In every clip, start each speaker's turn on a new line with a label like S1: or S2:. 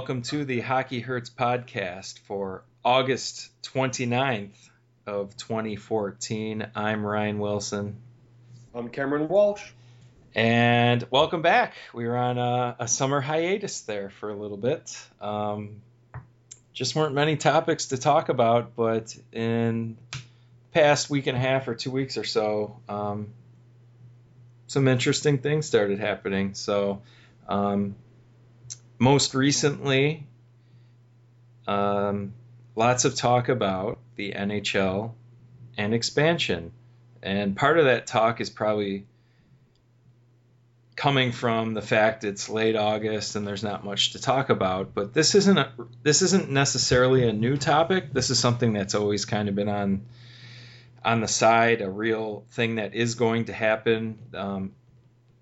S1: Welcome to the Hockey Hurts podcast for August 29th of 2014. I'm Ryan Wilson.
S2: I'm Cameron Walsh.
S1: And welcome back. We were on a, a summer hiatus there for a little bit. Um, just weren't many topics to talk about, but in past week and a half or two weeks or so, um, some interesting things started happening. So, um, most recently, um, lots of talk about the NHL and expansion. And part of that talk is probably coming from the fact it's late August and there's not much to talk about. But this isn't a, this isn't necessarily a new topic. This is something that's always kind of been on on the side, a real thing that is going to happen. Um,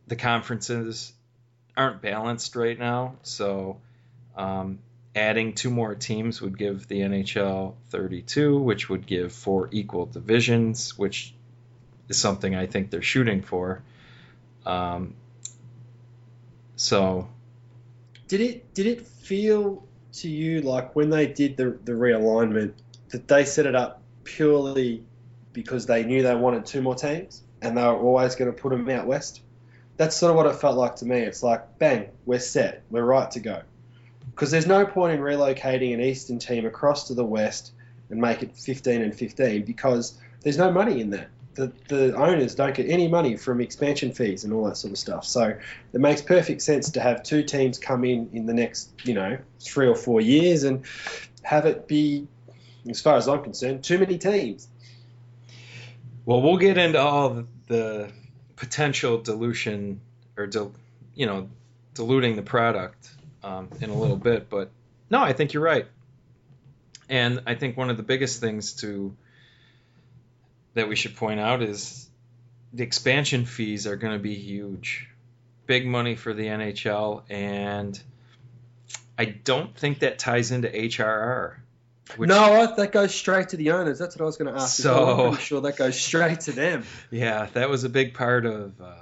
S1: the conferences aren't balanced right now, so um, adding two more teams would give the NHL 32, which would give four equal divisions, which is something I think they're shooting for. Um, so,
S2: did it did it feel to you like when they did the the realignment that they set it up purely because they knew they wanted two more teams and they were always going to put them out west? That's sort of what it felt like to me. It's like, bang, we're set, we're right to go. Because there's no point in relocating an Eastern team across to the West and make it 15 and 15 because there's no money in that. The, the owners don't get any money from expansion fees and all that sort of stuff. So it makes perfect sense to have two teams come in in the next, you know, three or four years and have it be, as far as I'm concerned, too many teams.
S1: Well, we'll get into all the potential dilution or dil, you know diluting the product um, in a little bit. But no, I think you're right, and I think one of the biggest things to that we should point out is the expansion fees are going to be huge, big money for the NHL, and I don't think that ties into HRR.
S2: Which, no, that goes straight to the owners. That's what I was going to ask. So I'm sure that goes straight to them.
S1: Yeah, that was a big part of uh,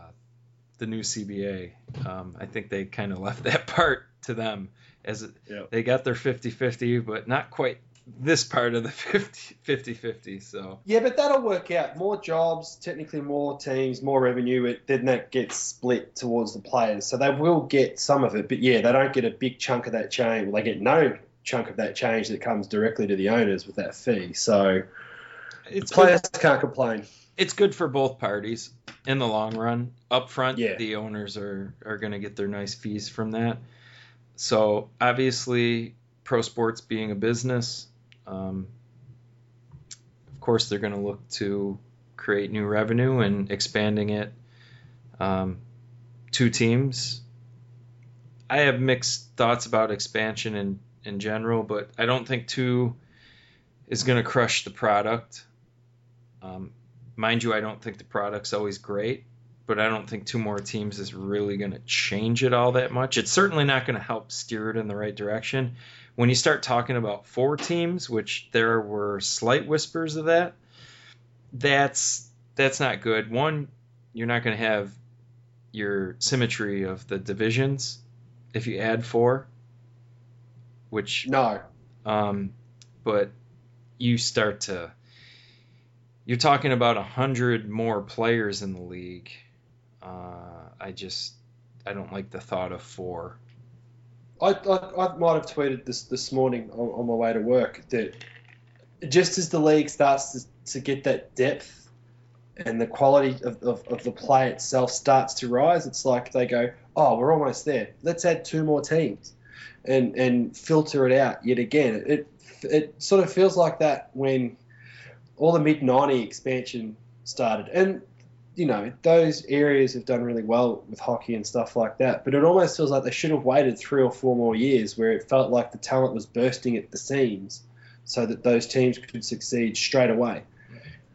S1: the new CBA. Um, I think they kind of left that part to them as yep. they got their 50-50, but not quite this part of the 50-50. So
S2: yeah, but that'll work out. More jobs, technically more teams, more revenue. It, then that gets split towards the players, so they will get some of it. But yeah, they don't get a big chunk of that chain. Well, they get no chunk of that change that comes directly to the owners with that fee. So it's players good. can't complain.
S1: It's good for both parties in the long run. Up front, yeah. the owners are, are going to get their nice fees from that. So obviously, pro sports being a business, um, of course, they're going to look to create new revenue and expanding it. Um, two teams. I have mixed thoughts about expansion and in general, but I don't think two is going to crush the product. Um, mind you, I don't think the product's always great, but I don't think two more teams is really going to change it all that much. It's certainly not going to help steer it in the right direction. When you start talking about four teams, which there were slight whispers of that, that's that's not good. One, you're not going to have your symmetry of the divisions if you add four which
S2: no,
S1: um, but you start to you're talking about a hundred more players in the league. Uh, I just I don't like the thought of four.
S2: I, I, I might have tweeted this this morning on, on, my way to work that just as the league starts to, to get that depth and the quality of, of, of, the play itself starts to rise, it's like they go, oh, we're almost there. Let's add two more teams and and filter it out yet again. It it sort of feels like that when all the mid '90 expansion started, and you know those areas have done really well with hockey and stuff like that. But it almost feels like they should have waited three or four more years, where it felt like the talent was bursting at the seams, so that those teams could succeed straight away.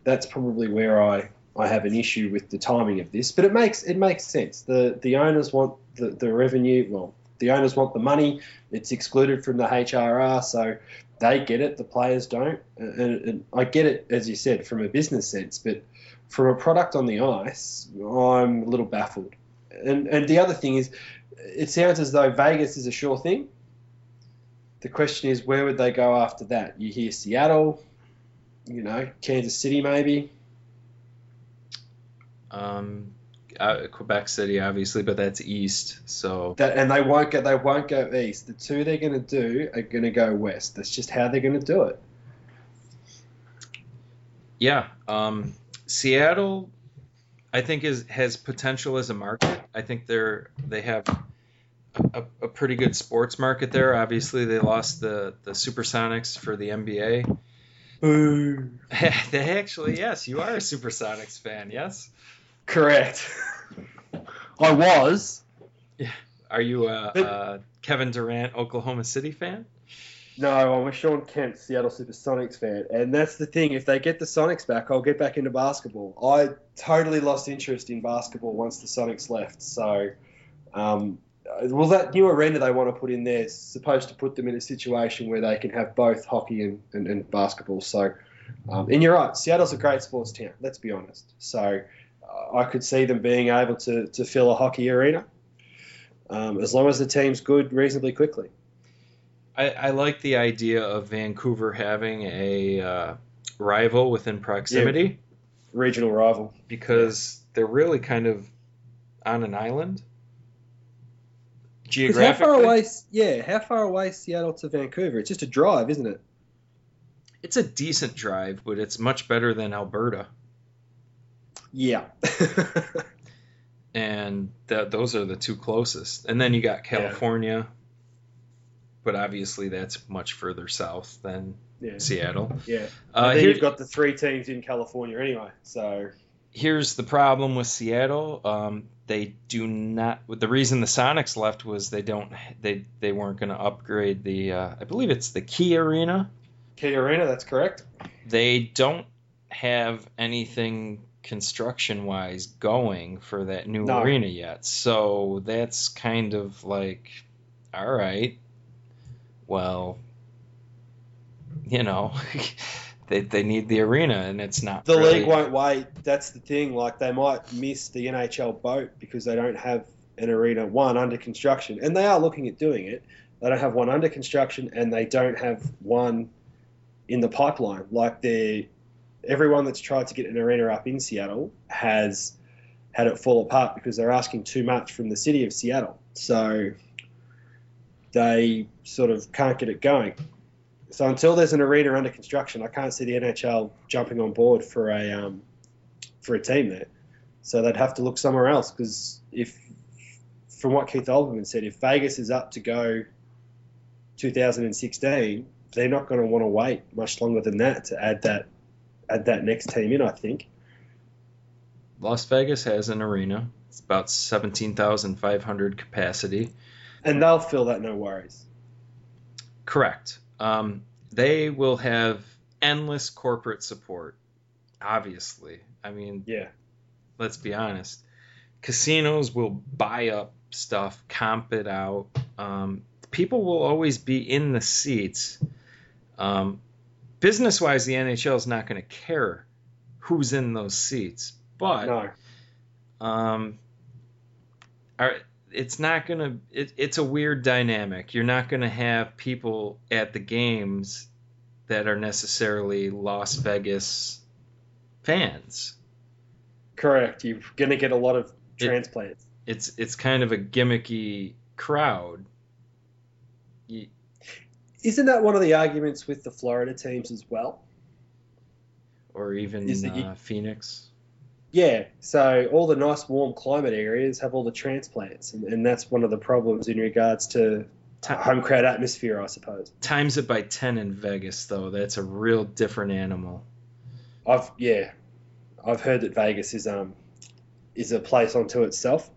S2: That's probably where I I have an issue with the timing of this, but it makes it makes sense. The the owners want the, the revenue. Well, the owners want the money. It's excluded from the HRR, so they get it. The players don't. And, and I get it, as you said, from a business sense, but from a product on the ice, I'm a little baffled. And and the other thing is, it sounds as though Vegas is a sure thing. the question is, where would they go after that? You hear Seattle, you know, Kansas City maybe.
S1: Um, uh, Quebec City, obviously, but that's east. So
S2: that and they won't go. They won't go east. The two they're going to do are going to go west. That's just how they're going to do it.
S1: Yeah, um, Seattle, I think is has potential as a market. I think they're they have a, a pretty good sports market there. Obviously, they lost the the Supersonics for the NBA.
S2: Boo.
S1: they actually, yes, you are a Supersonics fan, yes.
S2: Correct. I was. Yeah.
S1: Are you a, a, Kevin Durant Oklahoma City fan?
S2: No, I'm a Sean Kemp Seattle Supersonics fan, and that's the thing. If they get the Sonics back, I'll get back into basketball. I totally lost interest in basketball once the Sonics left. So, um, well, that new arena they want to put in there is supposed to put them in a situation where they can have both hockey and, and, and basketball. So, um, and you're right, Seattle's a great sports town. Let's be honest. So I could see them being able to, to fill a hockey arena um, as long as the team's good reasonably quickly.
S1: I, I like the idea of Vancouver having a uh, rival within proximity. Yeah.
S2: Regional rival.
S1: Because they're really kind of on an island. Geographically.
S2: How far away, yeah, how far away Seattle to Vancouver? It's just a drive, isn't it?
S1: It's a decent drive, but it's much better than Alberta.
S2: Yeah.
S1: and that those are the two closest. And then you got California, yeah. but obviously that's much further south than yeah. Seattle.
S2: Yeah. Uh, and then here, you've got the three teams in California anyway. So
S1: here's the problem with Seattle. Um, they do not. The reason the Sonics left was they don't. They they weren't going to upgrade the. Uh, I believe it's the Key Arena.
S2: Key Arena. That's correct.
S1: They don't have anything construction wise going for that new no. arena yet. So that's kind of like, all right, well, you know, they, they need the arena and it's not.
S2: The really... league won't wait. That's the thing. Like they might miss the NHL boat because they don't have an arena one under construction, and they are looking at doing it. They don't have one under construction, and they don't have one in the pipeline. Like they're everyone that's tried to get an arena up in Seattle has had it fall apart because they're asking too much from the city of Seattle. So they sort of can't get it going. So until there's an arena under construction, I can't see the NHL jumping on board for a um, for a team there. So they'd have to look somewhere else because if, from what Keith Olbermann said, if Vegas is up to go 2016, they're not going to want to wait much longer than that to add that add that next team in, I think.
S1: Las Vegas has an arena. It's about 17,500 capacity.
S2: And they'll fill that, no worries.
S1: Correct. Um, they will have endless corporate support, obviously. I mean,
S2: yeah.
S1: let's be honest. Casinos will buy up stuff, comp it out. Um, people will always be in the seats. Um, business wise, the NHL is not going to care who's in those seats, but no. um, are, it's not going to. It, it's a weird dynamic. You're not going to have people at the games that are necessarily Las Vegas fans.
S2: Correct. You're going to get a lot of transplants.
S1: It, it's it's kind of a gimmicky crowd.
S2: You, isn't that one of the arguments with the Florida teams as well?
S1: Or even uh, Phoenix?
S2: Yeah, so all the nice warm climate areas have all the transplants, and, and that's one of the problems in regards to home crowd atmosphere, I suppose.
S1: Times it by 10 in Vegas, though. That's a real different animal.
S2: I've, yeah, I've heard that Vegas is, um, is a place unto itself.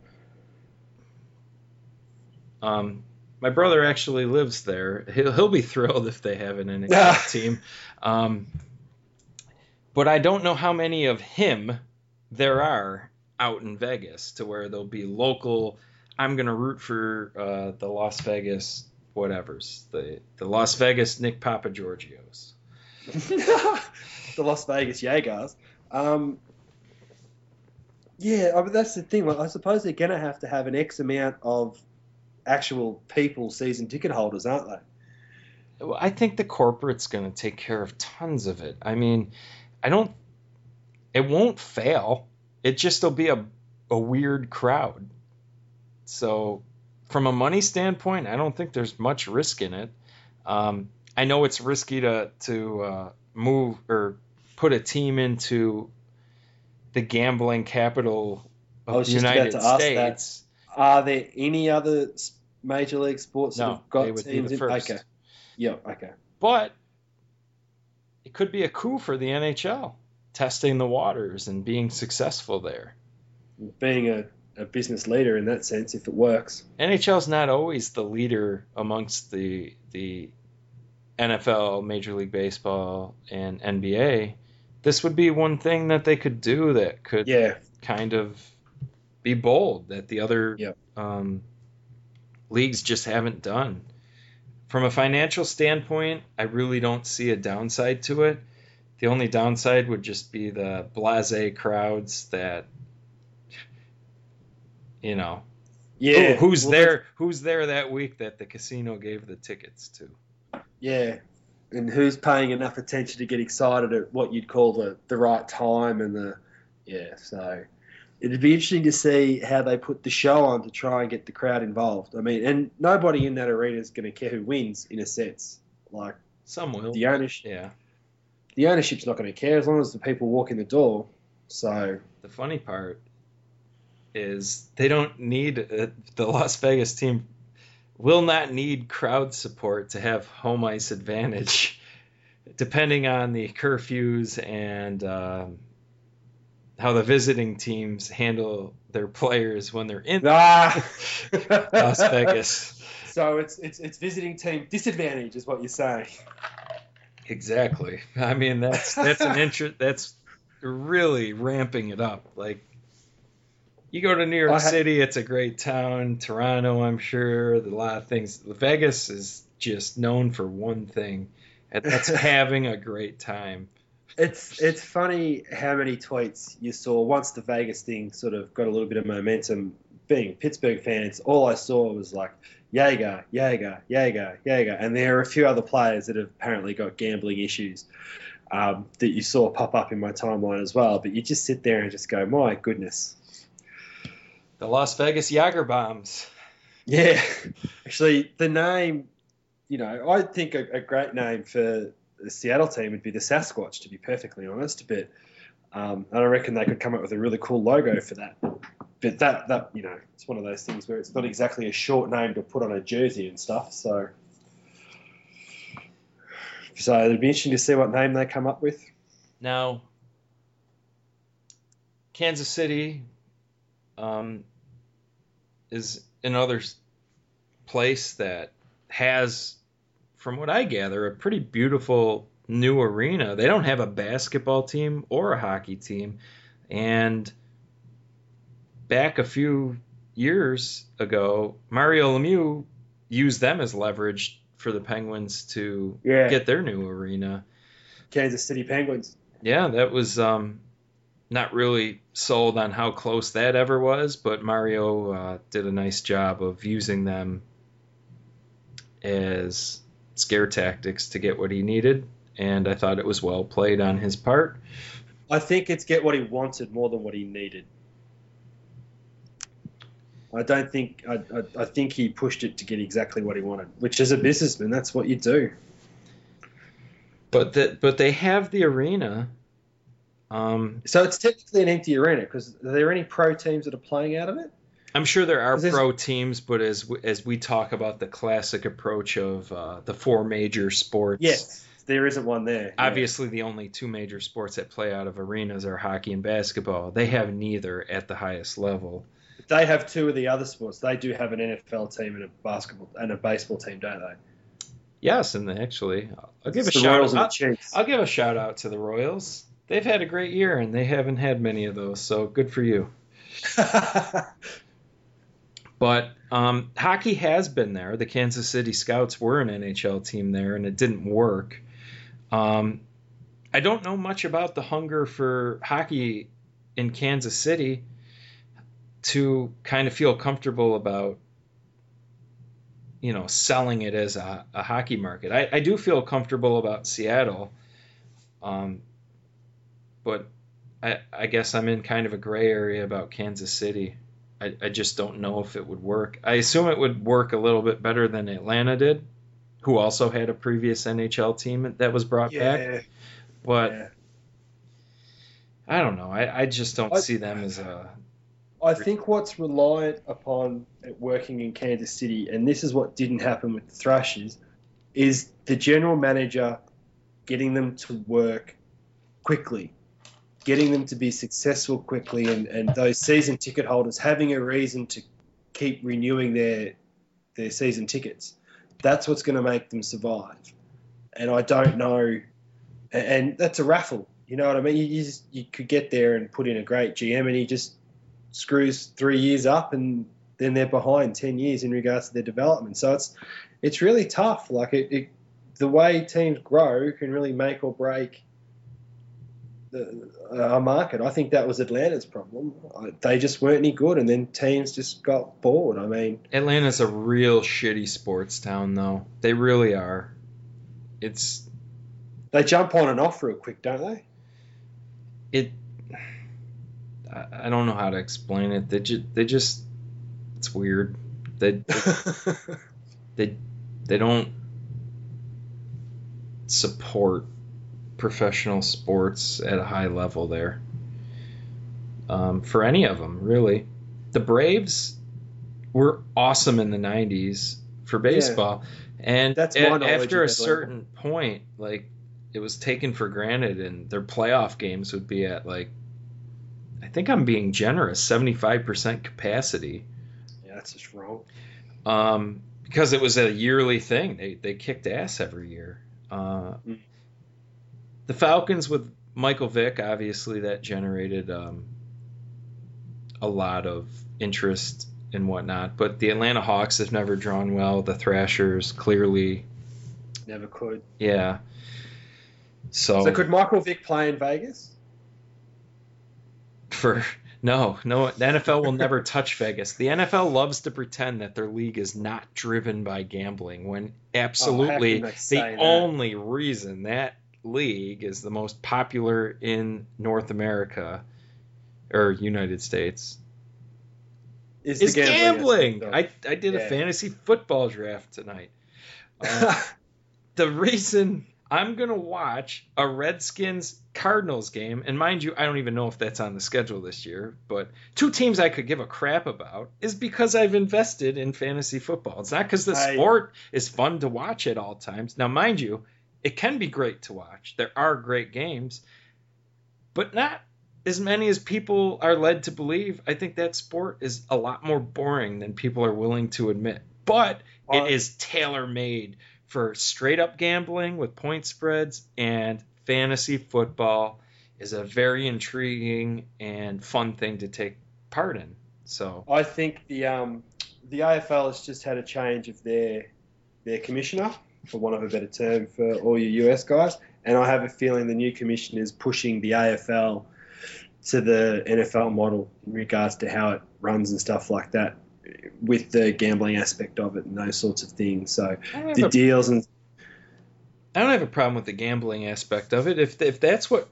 S1: Um, my brother actually lives there. He'll, he'll be thrilled if they have an NHL team. Um, but I don't know how many of him there are out in Vegas to where there'll be local. I'm going to root for uh, the Las Vegas whatevers, the the Las Vegas Nick Papa Papageorgios,
S2: the Las Vegas Jaguars. Um, yeah, I mean, that's the thing. Like, I suppose they're going to have to have an X amount of actual people season ticket holders, aren't they?
S1: Well, I think the corporate's going to take care of tons of it. I mean, I don't. It won't fail. It just will be a a weird crowd. So, from a money standpoint, I don't think there's much risk in it. Um, I know it's risky to to uh, move or put a team into the gambling capital of the United States.
S2: Are there any other major league sports no, that have got teams in? Okay. Yeah, okay.
S1: But it could be a coup for the NHL, testing the waters and being successful there.
S2: Being a, a business leader in that sense, if it works.
S1: NHL's not always the leader amongst the the NFL, Major League Baseball, and NBA. This would be one thing that they could do that could
S2: yeah.
S1: kind of be bold that the other
S2: yep.
S1: um, leagues just haven't done. From a financial standpoint, I really don't see a downside to it. The only downside would just be the blase crowds that, you know,
S2: yeah,
S1: who, who's well, there? Who's there that week that the casino gave the tickets to?
S2: Yeah, and who's paying enough attention to get excited at what you'd call the the right time and the yeah. So it'd be interesting to see how they put the show on to try and get the crowd involved. I mean, and nobody in that arena is going to care who wins, in a sense. Like
S1: some will.
S2: The ownership,
S1: yeah.
S2: The ownership's not going to care as long as the people walk in the door. So
S1: the funny part is they don't need uh, the Las Vegas team will not need crowd support to have home ice advantage, depending on the curfews and. Um, how the visiting teams handle their players when they're in ah. Las Vegas.
S2: So it's it's it's visiting team disadvantage is what you're saying.
S1: Exactly. I mean that's that's an interest that's really ramping it up. Like you go to New York City, it's a great town. Toronto, I'm sure, a lot of things. Vegas is just known for one thing, and that's having a great time
S2: it's it's funny how many tweets you saw once the Vegas thing sort of got a little bit of momentum. Being Pittsburgh fans, all I saw was like Jagr, Jagr, Jagr, Jagr, and there are a few other players that have apparently got gambling issues um, that you saw pop up in my timeline as well. But you just sit there and just go, my goodness.
S1: The Las Vegas Jagr bombs.
S2: Yeah, actually, the name, you know, I think a, a great name for the Seattle team would be the Sasquatch, to be perfectly honest. But um, and I reckon they could come up with a really cool logo for that. But that that you know, it's one of those things where it's not exactly a short name to put on a jersey and stuff. So so it'd be interesting to see what name they come up with.
S1: Now, Kansas City um, is another place that has from what I gather, a pretty beautiful new arena. They don't have a basketball team or a hockey team. And back a few years ago, Mario Lemieux used them as leverage for the Penguins to yeah. get their new arena.
S2: Kansas City Penguins.
S1: Yeah, that was um, not really sold on how close that ever was, but Mario uh, did a nice job of using them as scare tactics to get what he needed, and I thought it was well played on his part.
S2: I think it's get what he wanted more than what he needed. I don't think I, I, I, think he pushed it to get exactly what he wanted, which as a businessman, that's what you do.
S1: But that but they have the arena. Um,
S2: so it's technically an empty arena because are there any pro teams that are playing out of it?
S1: I'm sure there are pro teams, but as as we talk about the classic approach of uh, the four major sports,
S2: yes, there isn't one there.
S1: Obviously, yeah. the only two major sports that play out of arenas are hockey and basketball. They have neither at the highest level.
S2: They have two of the other sports. They do have an NFL team and a basketball and a baseball team, don't they?
S1: Yes, and actually, I'll give it's a shout. Out, I'll, I'll give a shout out to the Royals. They've had a great year, and they haven't had many of those. So good for you. But um, hockey has been there. The Kansas City Scouts were an NHL team there, and it didn't work. Um, I don't know much about the hunger for hockey in Kansas City to kind of feel comfortable about you know, selling it as a, a hockey market. I, I do feel comfortable about Seattle, um, but I, I guess I'm in kind of a gray area about Kansas City. I, I just don't know if it would work. I assume it would work a little bit better than Atlanta did, who also had a previous NHL team that was brought yeah. back. But yeah. I don't know. I, I just don't I, see them as a.
S2: I think what's reliant upon it working in Kansas City, and this is what didn't happen with the Thrashers, is the general manager getting them to work quickly getting them to be successful quickly and, and those season ticket holders having a reason to keep renewing their their season tickets. That's what's going to make them survive. And I don't know, and that's a raffle. You know what I mean? You, you, just, you could get there and put in a great GM, and he just screws three years up, and then they're behind ten years in regards to their development. So it's it's really tough. Like it, it the way teams grow can really make or break the, uh, market. I think that was Atlanta's problem. They just weren't any good, and then teams just got bored. I mean,
S1: Atlanta's a real shitty sports town, though. They really are. It's
S2: they jump on and off real quick, don't they?
S1: It. I don't know how to explain it. They just, they just, it's weird. They, they, they don't support professional sports at a high level there. Um, for any of them, really. The Braves were awesome in the 90s for baseball. Yeah. And That's a, after a certain point, like, it was taken for granted, and their playoff games would be at, like, I think I'm being generous, 75% capacity.
S2: Yeah, that's just wrong.
S1: Um, because it was a yearly thing. They, they kicked ass every year. Uh, mm the Falcons with Michael Vick, obviously that generated um, a lot of interest and whatnot. But the Atlanta Hawks have never drawn well. The Thrashers clearly
S2: never could.
S1: Yeah. So,
S2: so could Michael Vick play in Vegas?
S1: For no, no, the NFL will never touch Vegas. The NFL loves to pretend that their league is not driven by gambling when oh, absolutely oh, the that? only reason that league is the most popular in North America or United States is, is gambling. gambling. I, I did yeah. a fantasy football draft tonight. Uh, the reason I'm going to watch a Redskins Cardinals game, and mind you, I don't even know if that's on the schedule this year, but two teams I could give a crap about is because I've invested in fantasy football. It's not because the I, sport is fun to watch at all times. Now, mind you, it can be great to watch. There are great games, but not as many as people are led to believe. I think that sport is a lot more boring than people are willing to admit. But it is tailor made for straight up gambling with point spreads and fantasy football is a very intriguing and fun thing to take part in. So
S2: I think the um, the AFL has just had a change of their their commissioner for want of a better term, for all your US guys. And I have a feeling the new commission is pushing the AFL to the NFL model in regards to how it runs and stuff like that, with the gambling aspect of it and those sorts of things. So the a, deals and
S1: I don't have a problem with the gambling aspect of it. If if that's what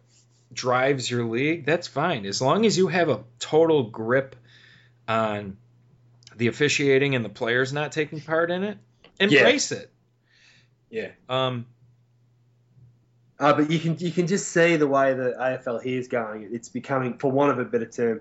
S1: drives your league, that's fine. As long as you have a total grip on the officiating and the players not taking part in it, embrace yeah. it.
S2: Yeah.
S1: Um.
S2: Uh, but you can you can just see the way the AFL here is going. It's becoming, for want of a better term,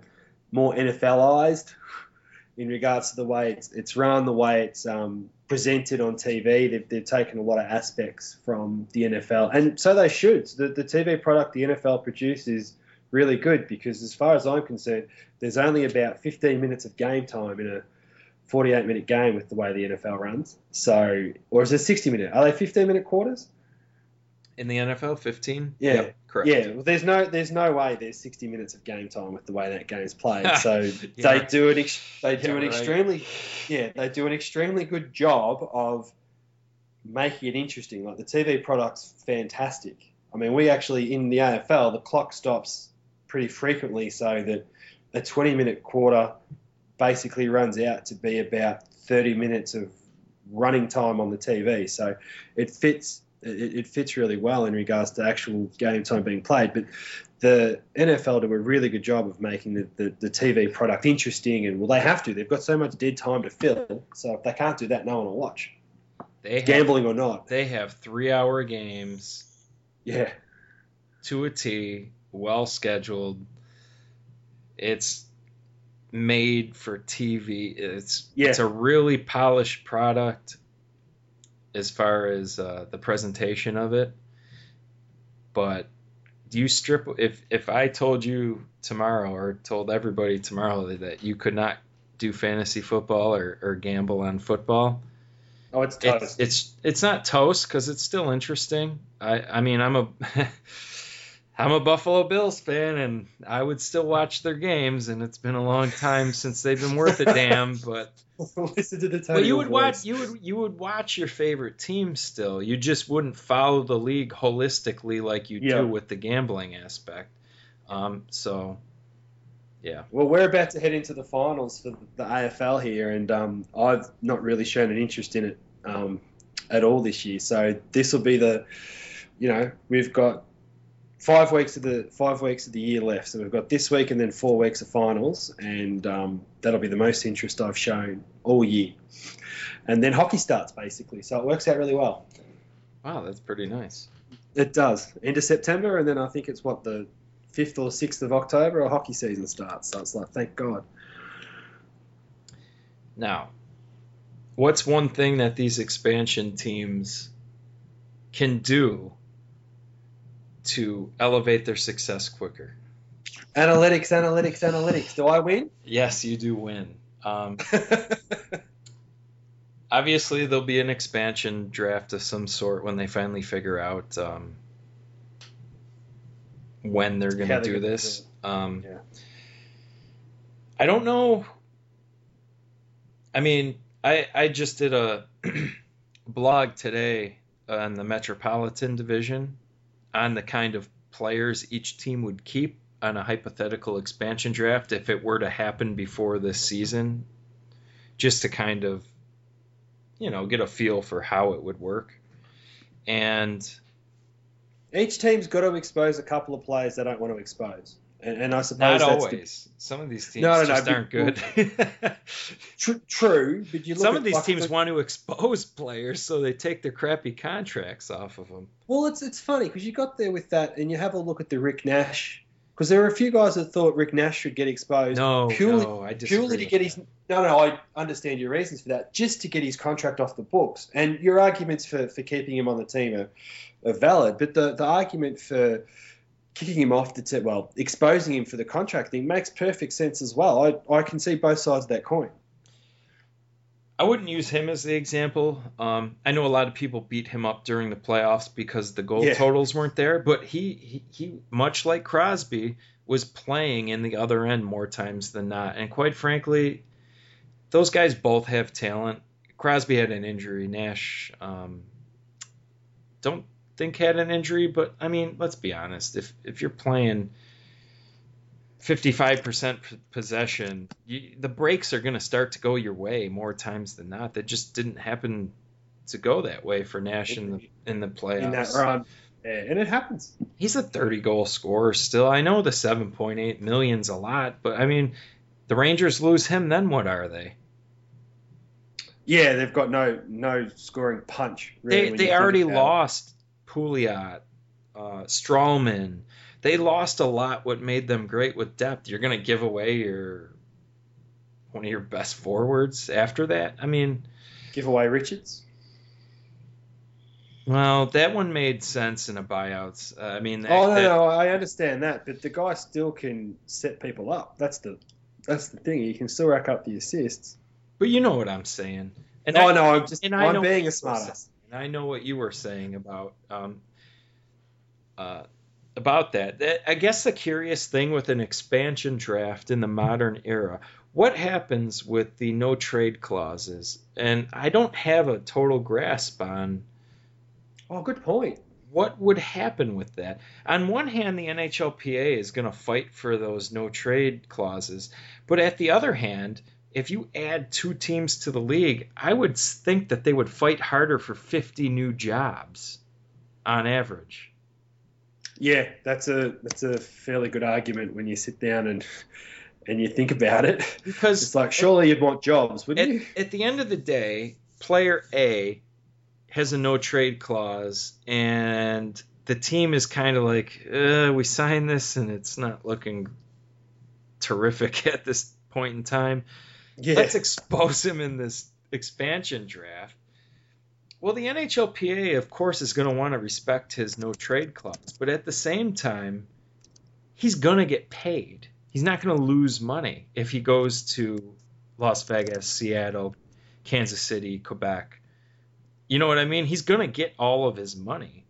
S2: more NFLized in regards to the way it's, it's run, the way it's um, presented on TV. They've, they've taken a lot of aspects from the NFL, and so they should. The, the TV product the NFL produces really good because, as far as I'm concerned, there's only about 15 minutes of game time in a 48 minute game with the way the NFL runs. So, or is it 60 minute? Are they 15 minute quarters?
S1: In the NFL, 15.
S2: Yeah, yep, correct. Yeah, well, there's no there's no way there's 60 minutes of game time with the way that game's played. So yeah. they do it ex- they do yeah, an right. extremely yeah they do an extremely good job of making it interesting. Like the TV product's fantastic. I mean, we actually in the AFL the clock stops pretty frequently, so that a 20 minute quarter basically runs out to be about 30 minutes of running time on the TV. So it fits it, it, fits really well in regards to actual game time being played. But the NFL do a really good job of making the, the, the, TV product interesting, and well, they have to. They've got so much dead time to fill. So if they can't do that, no one will watch. They have, gambling or not.
S1: They have three-hour games.
S2: Yeah.
S1: To a T, well scheduled. It's made for TV. It's yeah. it's a really polished product as far as uh, the presentation of it. But do you strip if if I told you tomorrow or told everybody tomorrow that you could not do fantasy football or, or gamble on football?
S2: Oh, it's toast. It's
S1: it's, it's not toast because it's still interesting. I I mean I'm a I'm a Buffalo Bills fan, and I would still watch their games. And it's been a long time since they've been worth a damn. But
S2: listen to the
S1: title. But you would voice. watch you would you would watch your favorite team still. You just wouldn't follow the league holistically like you yeah. do with the gambling aspect. Um, so, yeah.
S2: Well, we're about to head into the finals for the AFL here, and um, I've not really shown an interest in it um, at all this year. So this will be the, you know, we've got five weeks of the five weeks of the year left. So we've got this week and then four weeks of finals, and um, that'll be the most interest I've shown all year. And then hockey starts basically, so it works out really well.
S1: Wow, that's pretty nice.
S2: It does. End of September, and then I think it's what the fifth or sixth of October, a hockey season starts. So it's like, thank God.
S1: Now, what's one thing that these expansion teams can do to elevate their success quicker.
S2: Analytics, analytics, analytics. Do I win?
S1: Yes, you do win. Um, obviously, there'll be an expansion draft of some sort when they finally figure out um, when they're going to do this. Um, yeah. I don't know. I mean, I I just did a blog today on the Metropolitan Division on the kind of players each team would keep on a hypothetical expansion draft if it were to happen before this season, just to kind of, you know, get a feel for how it would work. And
S2: each team's got to expose a couple of players they don't want to expose. And, and I suppose
S1: not always. The... Some of these teams no, no, just no, aren't good.
S2: tr- true, but you look
S1: some of these teams want to expose players, so they take their crappy contracts off of them.
S2: Well, it's it's funny because you got there with that, and you have a look at the Rick Nash. Because there were a few guys that thought Rick Nash should get exposed.
S1: No, purely, no, I
S2: purely to get his. No, no, I understand your reasons for that. Just to get his contract off the books, and your arguments for, for keeping him on the team are, are valid. But the the argument for kicking him off the t- well, exposing him for the contract thing makes perfect sense as well. I, I can see both sides of that coin.
S1: I wouldn't use him as the example. Um, I know a lot of people beat him up during the playoffs because the goal yeah. totals weren't there, but he, he, he, much like Crosby, was playing in the other end more times than not. And quite frankly, those guys both have talent. Crosby had an injury. Nash, um, don't think had an injury, but I mean, let's be honest. If if you're playing 55% possession, you, the breaks are going to start to go your way more times than not. That just didn't happen to go that way for Nash in the in the playoffs. In that run.
S2: And it happens.
S1: He's a 30 goal scorer still. I know the 7.8 million's a lot, but I mean, the Rangers lose him, then what are they?
S2: Yeah, they've got no no scoring punch.
S1: Really, they they already lost Pouliot, uh, Stralman. They lost a lot. What made them great with depth? You're going to give away your one of your best forwards after that. I mean,
S2: give away Richards.
S1: Well, that one made sense in a buyout. Uh, I mean, that,
S2: oh no, that, no, I understand that, but the guy still can set people up. That's the that's the thing. He can still rack up the assists.
S1: But you know what I'm saying.
S2: And oh I, no, I'm just I'm being a smartass.
S1: I know what you were saying about um, uh, about that. that. I guess the curious thing with an expansion draft in the modern era, what happens with the no trade clauses? And I don't have a total grasp on.
S2: Oh, good point.
S1: What would happen with that? On one hand, the NHLPA is going to fight for those no trade clauses, but at the other hand, if you add two teams to the league, I would think that they would fight harder for 50 new jobs on average.
S2: Yeah, that's a that's a fairly good argument when you sit down and and you think about it. Because it's like surely you'd want jobs, wouldn't
S1: at,
S2: you?
S1: At the end of the day, player A has a no trade clause and the team is kind of like, uh, we signed this and it's not looking terrific at this point in time. Yeah. Let's expose him in this expansion draft. Well, the NHLPA, of course, is going to want to respect his no trade clause, but at the same time, he's going to get paid. He's not going to lose money if he goes to Las Vegas, Seattle, Kansas City, Quebec. You know what I mean? He's going to get all of his money.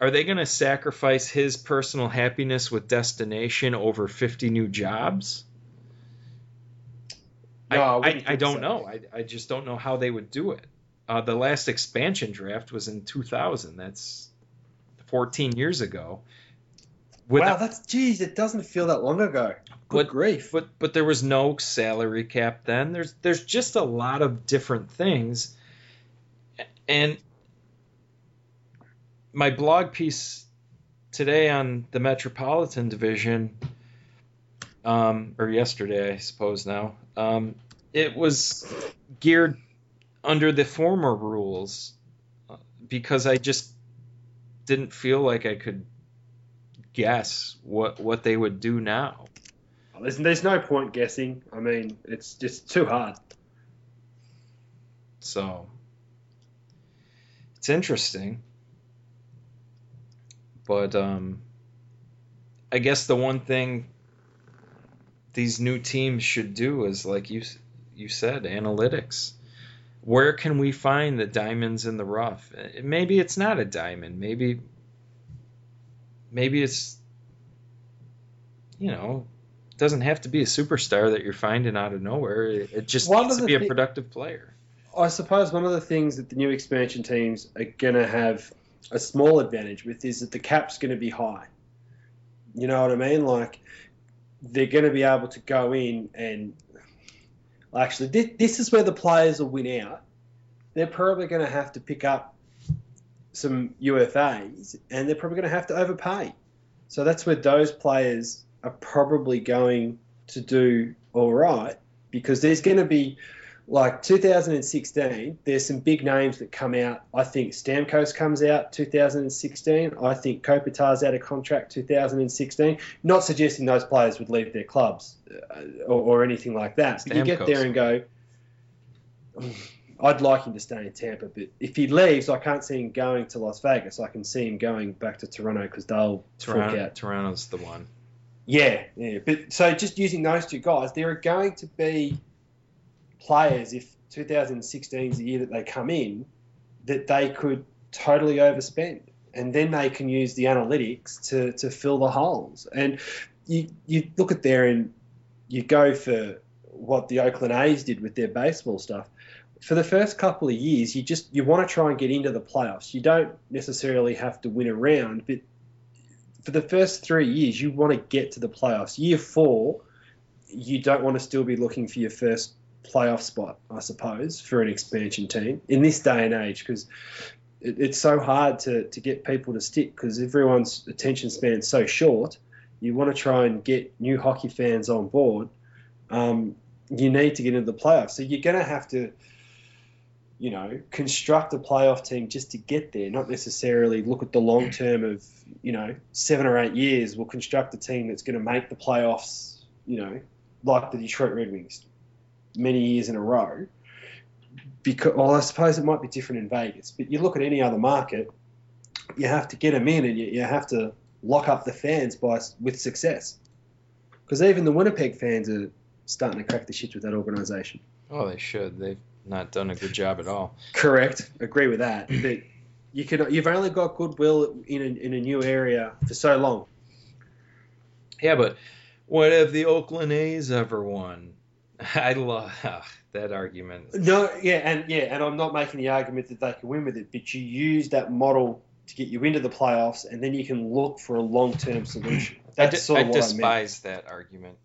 S1: Are they going to sacrifice his personal happiness with destination over 50 new jobs? No, I, I, I, don't know. I, I just don't know how they would do it. Uh, the last expansion draft was in 2000. That's 14 years ago.
S2: With wow, that's geez, it doesn't feel that long ago. Good
S1: but,
S2: grief!
S1: But but there was no salary cap then. There's there's just a lot of different things, and my blog piece today on the Metropolitan Division, um, or yesterday, I suppose now, um, it was geared under the former rules uh, because I just didn't feel like I could guess what what they would do now.
S2: There's, there's no point guessing. I mean, it's just too hard.
S1: So it's interesting, but um, I guess the one thing these new teams should do is like you you said, analytics. Where can we find the diamonds in the rough? Eh, maybe it's not a diamond. Maybe maybe it's you know doesn't have to be a superstar that you're finding out of nowhere. It just one needs to be a productive player.
S2: I suppose one of the things that the new expansion teams are going to have a small advantage with is that the cap's going to be high. You know what I mean? Like they're going to be able to go in and actually, this, is where the players will win out. They're probably going to have to pick up some UFAs, and they're probably going to have to overpay. So that's where those players are probably going to do all right because there's going to be like 2016, there's some big names that come out. I think Stamkos comes out 2016. I think Kopitar's out of contract 2016. Not suggesting those players would leave their clubs uh, or, or, anything like that. But you get there and go, I'd like him to stay in Tampa, but if he leaves, I can't see him going to Las Vegas. I can see him going back to Toronto because they'll
S1: Toronto, out. Toronto's the one.
S2: Yeah, yeah. But so just using those two guys, there are going to be players, if 2016 is the year that they come in, that they could totally overspend. And then they can use the analytics to, to fill the holes. And you, you look at there and you go for what the Oakland A's did with their baseball stuff. For the first couple of years, you just you want to try and get into the playoffs. You don't necessarily have to win a round, but for the first three years, you want to get to the playoffs. Year four, you don't want to still be looking for your first playoff spot, I suppose, for an expansion team in this day and age because it, it's so hard to, to get people to stick because everyone's attention span is so short. You want to try and get new hockey fans on board. Um, you need to get into the playoffs. So you're going to have to, you know, construct a playoff team just to get there, not necessarily look at the long term of, you know, seven or eight years. We'll construct a team that's going to make the playoffs, you know, like the Detroit Red Wings many years in a row. Because, well, I suppose it might be different in Vegas, but you look at any other market, you have to get them in and you, you have to lock up the fans by with success. Because even the Winnipeg fans are starting to crack the shit with that organisation.
S1: Oh, they should. They've not done a good job at all.
S2: Correct. Agree with that. But you can you've only got goodwill in a, in a new area for so long.
S1: Yeah, but what have the Oakland A's ever won? I love that argument.
S2: No, yeah, and yeah, and I'm not making the argument that they can win with it, but you use that model to get you into the playoffs, and then you can look for a long-term solution.
S1: That's I, sort of I despise I that argument.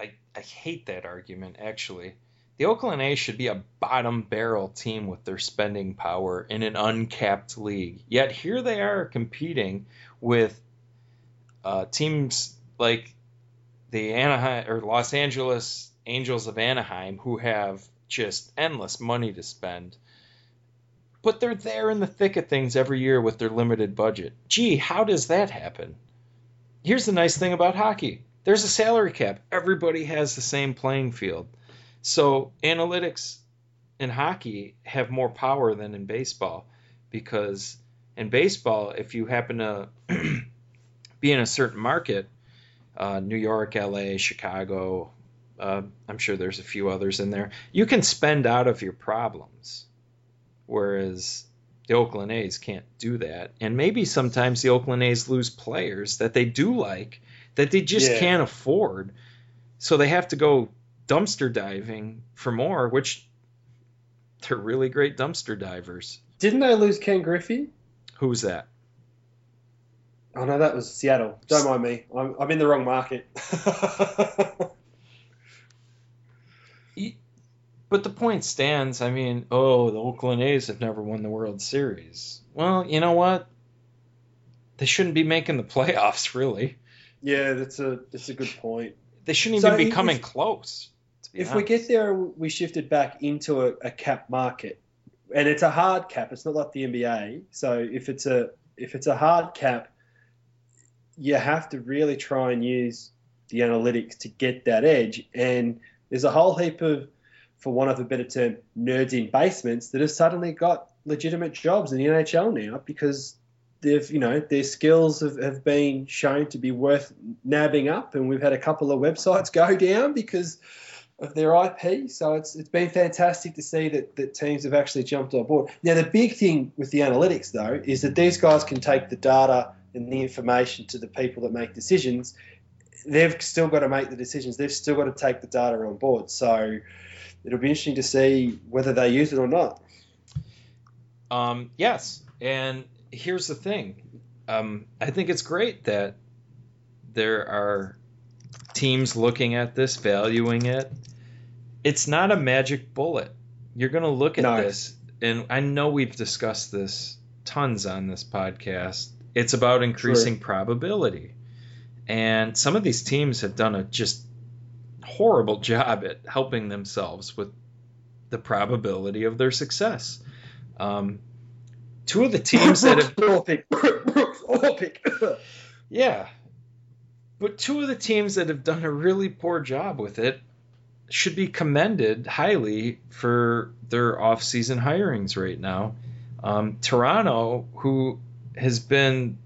S1: I I hate that argument actually. The Oakland A's should be a bottom barrel team with their spending power in an uncapped league. Yet here they are competing with uh, teams like the Anaheim or Los Angeles Angels of Anaheim who have just endless money to spend. But they're there in the thick of things every year with their limited budget. Gee, how does that happen? Here's the nice thing about hockey there's a salary cap, everybody has the same playing field. So analytics in hockey have more power than in baseball because in baseball, if you happen to be in a certain market, uh, New York, LA, Chicago, uh, I'm sure there's a few others in there, you can spend out of your problems. Whereas the Oakland A's can't do that. And maybe sometimes the Oakland A's lose players that they do like that they just yeah. can't afford. So they have to go dumpster diving for more, which they're really great dumpster divers.
S2: Didn't I lose Ken Griffey?
S1: Who's that?
S2: Oh no, that was Seattle. Don't mind me. I'm, I'm in the wrong market.
S1: but the point stands. I mean, oh, the Oakland A's have never won the World Series. Well, you know what? They shouldn't be making the playoffs, really.
S2: Yeah, that's a that's a good point.
S1: They shouldn't even so be coming close.
S2: If honest. we get there, we shifted back into a, a cap market, and it's a hard cap. It's not like the NBA. So if it's a if it's a hard cap, you have to really try and use the analytics to get that edge. And there's a whole heap of, for one of a better term, nerds in basements that have suddenly got legitimate jobs in the NHL now because they've you know their skills have, have been shown to be worth nabbing up, and we've had a couple of websites go down because of their IP. So it's it's been fantastic to see that, that teams have actually jumped on board. Now the big thing with the analytics though is that these guys can take the data and the information to the people that make decisions. They've still got to make the decisions. They've still got to take the data on board. So it'll be interesting to see whether they use it or not.
S1: Um, yes, and here's the thing. Um, I think it's great that there are teams looking at this, valuing it. It's not a magic bullet. You're going to look at no. this, and I know we've discussed this tons on this podcast. It's about increasing probability. And some of these teams have done a just horrible job at helping themselves with the probability of their success. Um, two of the teams that have yeah, but two of the teams that have done a really poor job with it should be commended highly for their off-season hirings right now. Um, Toronto, who has been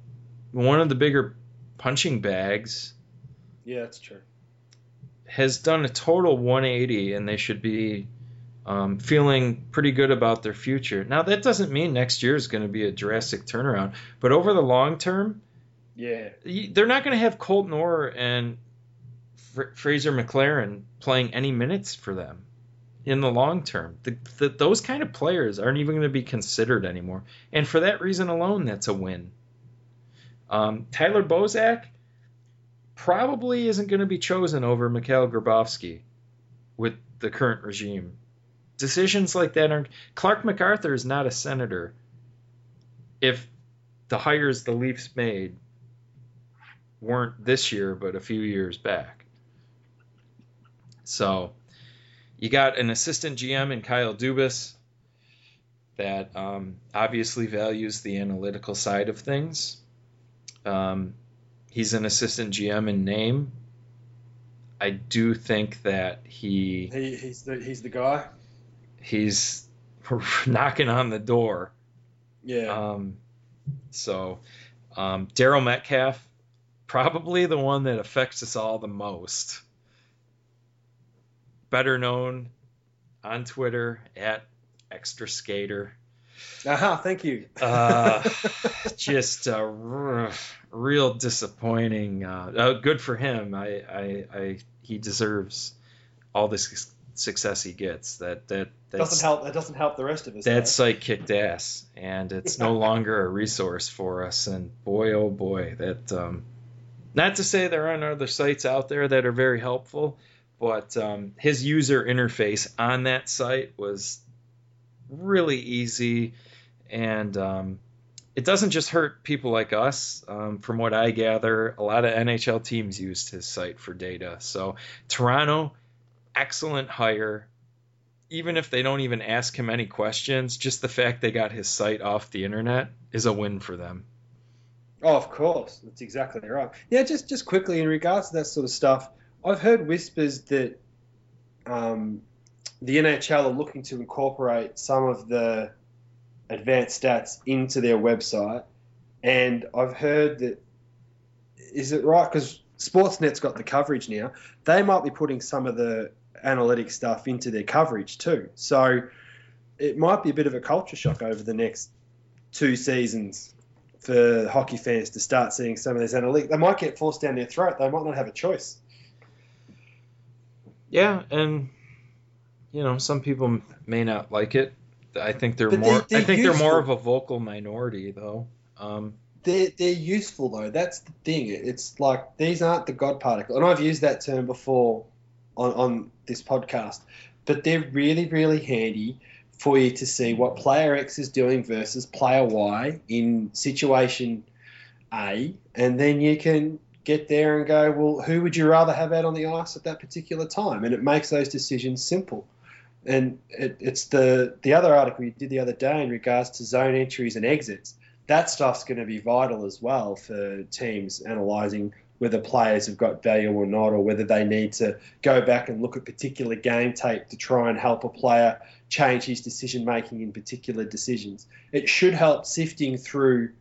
S1: one of the bigger punching bags.
S2: Yeah, that's true.
S1: Has done a total 180, and they should be um, feeling pretty good about their future. Now, that doesn't mean next year is going to be a drastic turnaround, but over the long term,
S2: yeah,
S1: they're not going to have Colton Orr and Fr- Fraser McLaren playing any minutes for them in the long term. The, the, those kind of players aren't even going to be considered anymore, and for that reason alone, that's a win. Um, Tyler Bozak probably isn't going to be chosen over Mikhail Grabovski with the current regime decisions like that aren't. Clarke MacArthur is not a senator. If the hires the Leafs made weren't this year, but a few years back. So you got an assistant GM in Kyle Dubas that um, obviously values the analytical side of things. Um, he's an assistant GM in name. I do think that he,
S2: he he's the he's the guy
S1: he's knocking on the door.
S2: Yeah.
S1: Um, so um, Darryl Metcalf, probably the one that affects us all the most. Better known on Twitter at Extra Skater.
S2: Aha, thank you.
S1: uh, just a r- real disappointing. Uh, uh, good for him. I, I, I, he deserves all this success he gets. That that
S2: doesn't help. That doesn't help the rest of us.
S1: That site kicked ass, and it's no longer a resource for us. And boy, oh boy, that. Um, not to say there aren't other sites out there that are very helpful, but um, his user interface on that site was really easy, and um, it doesn't just hurt people like us. Um, from what I gather, a lot of NHL teams used his site for data. So Toronto, excellent hire. Even if they don't even ask him any questions, just the fact they got his site off the internet is a win for them.
S2: Oh, of course, that's exactly right. Yeah, just just quickly in regards to that sort of stuff, I've heard whispers that um, the NHL are looking to incorporate some of the advanced stats into their website, and I've heard that is it right because Sportsnet's got the coverage now. They might be putting some of the analytic stuff into their coverage too. So it might be a bit of a culture shock over the next two seasons for hockey fans to start seeing some of these analytics. They might get forced down their throat. They might not have a choice.
S1: Yeah, and you know, some people may not like it. I think they're but more. They, I think useful. they're more of a vocal minority, though. Um,
S2: they're they're useful though. That's the thing. It's like these aren't the god particle, and I've used that term before on on this podcast. But they're really really handy for you to see what player X is doing versus player Y in situation A, and then you can get there and go, well, who would you rather have out on the ice at that particular time? And it makes those decisions simple and it, it's the the other article you did the other day in regards to zone entries and exits. That stuff's going to be vital as well for teams analysing whether players have got value or not, or whether they need to go back and look at particular game tape to try and help a player change his decision making in particular decisions. It should help sifting through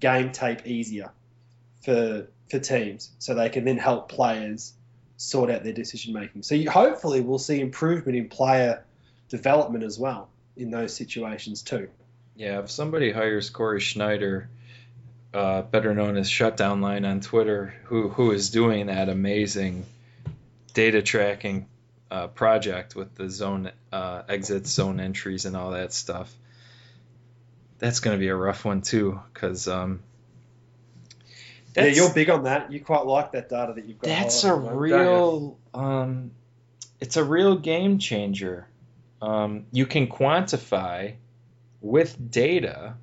S2: game tape easier for for teams, so they can then help players sort out their decision making. So you, hopefully we'll see improvement in player development as well in those situations too.
S1: Yeah, if somebody hires Corey Sznajder, uh, better known as Shutdown Line on Twitter, who who is doing that amazing data tracking uh, project with the zone uh, exits, zone entries, and all that stuff. That's going to be a rough one too, because um,
S2: yeah, you're big on that. You quite like that data that you've got.
S1: That's a real, um, it's a real game changer um, you can quantify with data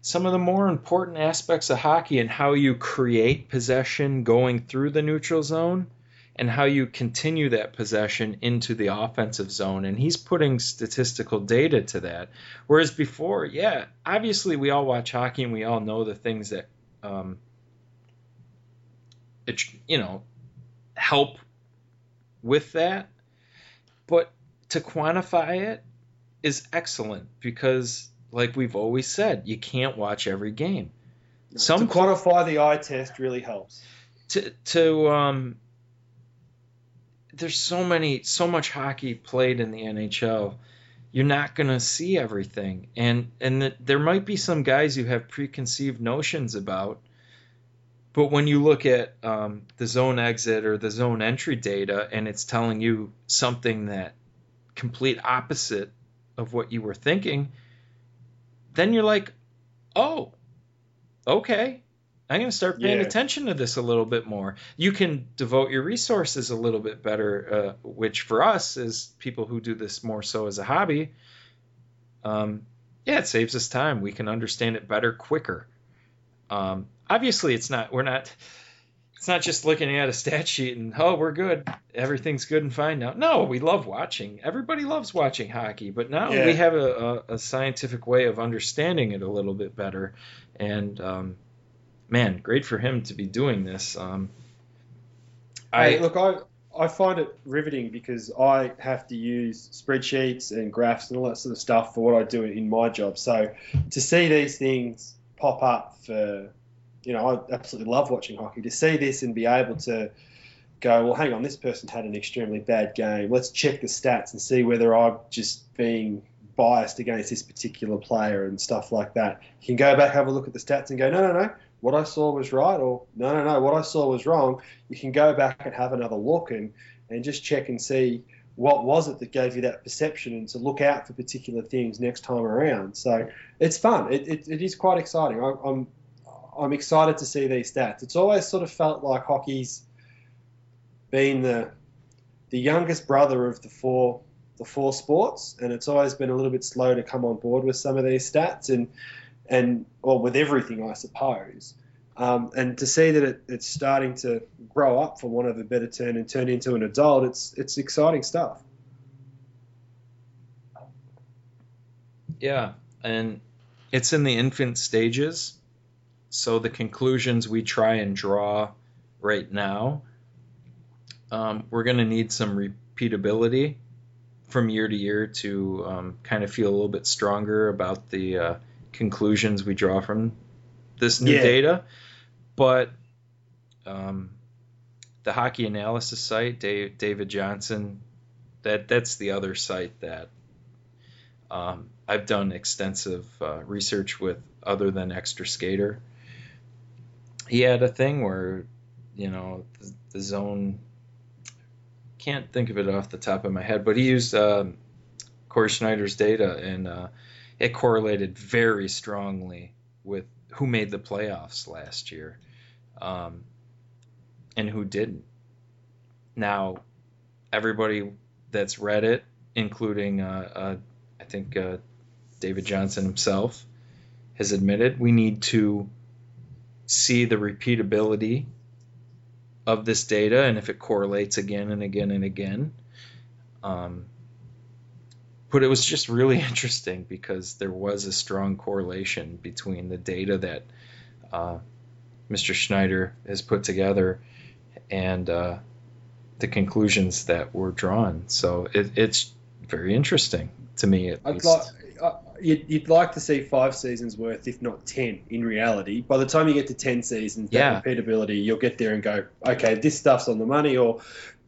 S1: some of the more important aspects of hockey and how you create possession going through the neutral zone and how you continue that possession into the offensive zone. And he's putting statistical data to that. Whereas before, yeah, obviously we all watch hockey and we all know the things that, um, it, you know, help with that. But to quantify it is excellent because, like we've always said, you can't watch every game.
S2: Some to quantify the eye test really helps.
S1: To to um, there's so many so much hockey played in the NHL. You're not gonna see everything, and and the, there might be some guys you have preconceived notions about. But when you look at um, the zone exit or the zone entry data, and it's telling you something that complete opposite of what you were thinking, then you're like, oh, okay. I'm going to start paying yeah. attention to this a little bit more. You can devote your resources a little bit better, uh, which for us, is people who do this more so as a hobby, um, yeah, it saves us time. We can understand it better quicker. Um, obviously, it's not, we're not it's not just looking at a stat sheet and oh we're good everything's good and fine now no we love watching everybody loves watching hockey but now yeah. we have a, a, a, scientific way of understanding it a little bit better and um, man great for him to be doing this um,
S2: I hey, look I I find it riveting because I have to use spreadsheets and graphs and all that sort of stuff for what I do in my job so to see these things pop up for you know, I absolutely love watching hockey. To see this and be able to go, well, hang on, this person had an extremely bad game. Let's check the stats and see whether I'm just being biased against this particular player and stuff like that. You can go back, have a look at the stats and go, no, no, no, what I saw was right, or no, no, no, what I saw was wrong. You can go back and have another look and, and just check and see what was it that gave you that perception and to look out for particular things next time around. So it's fun. It, it, it is quite exciting. I, I'm I'm excited to see these stats. It's always sort of felt like hockey's been the the youngest brother of the four the four sports, and it's always been a little bit slow to come on board with some of these stats and and well, with everything, I suppose. Um, and to see that it, it's starting to grow up, for one of a better term, and turn into an adult, it's it's exciting stuff.
S1: Yeah, and it's in the infant stages, so the conclusions we try and draw right now, um, we're going to need some repeatability from year to year to um, kind of feel a little bit stronger about the uh, conclusions we draw from this new yeah. data. But um, the hockey analysis site, Dave, David Johnson, that that's the other site that um, I've done extensive uh, research with, other than Extra Skater. He had a thing where, you know, the, the zone. Can't think of it off the top of my head, but he used um, Corey Sznajder's data, and uh, it correlated very strongly with who made the playoffs last year um, and who didn't. Now, everybody that's read it, including uh, uh, I think uh, David Johnson himself, has admitted we need to see the repeatability of this data and if it correlates again and again and again. Um, but it was just really interesting because there was a strong correlation between the data that uh, Mr. Sznajder has put together and uh, the conclusions that were drawn. So it, it's very interesting to me. At I'd least.
S2: like uh, you'd, you'd, like to see five seasons worth, if not ten, in reality. By the time you get to ten seasons, that yeah. repeatability, you'll get there and go, okay, this stuff's on the money, or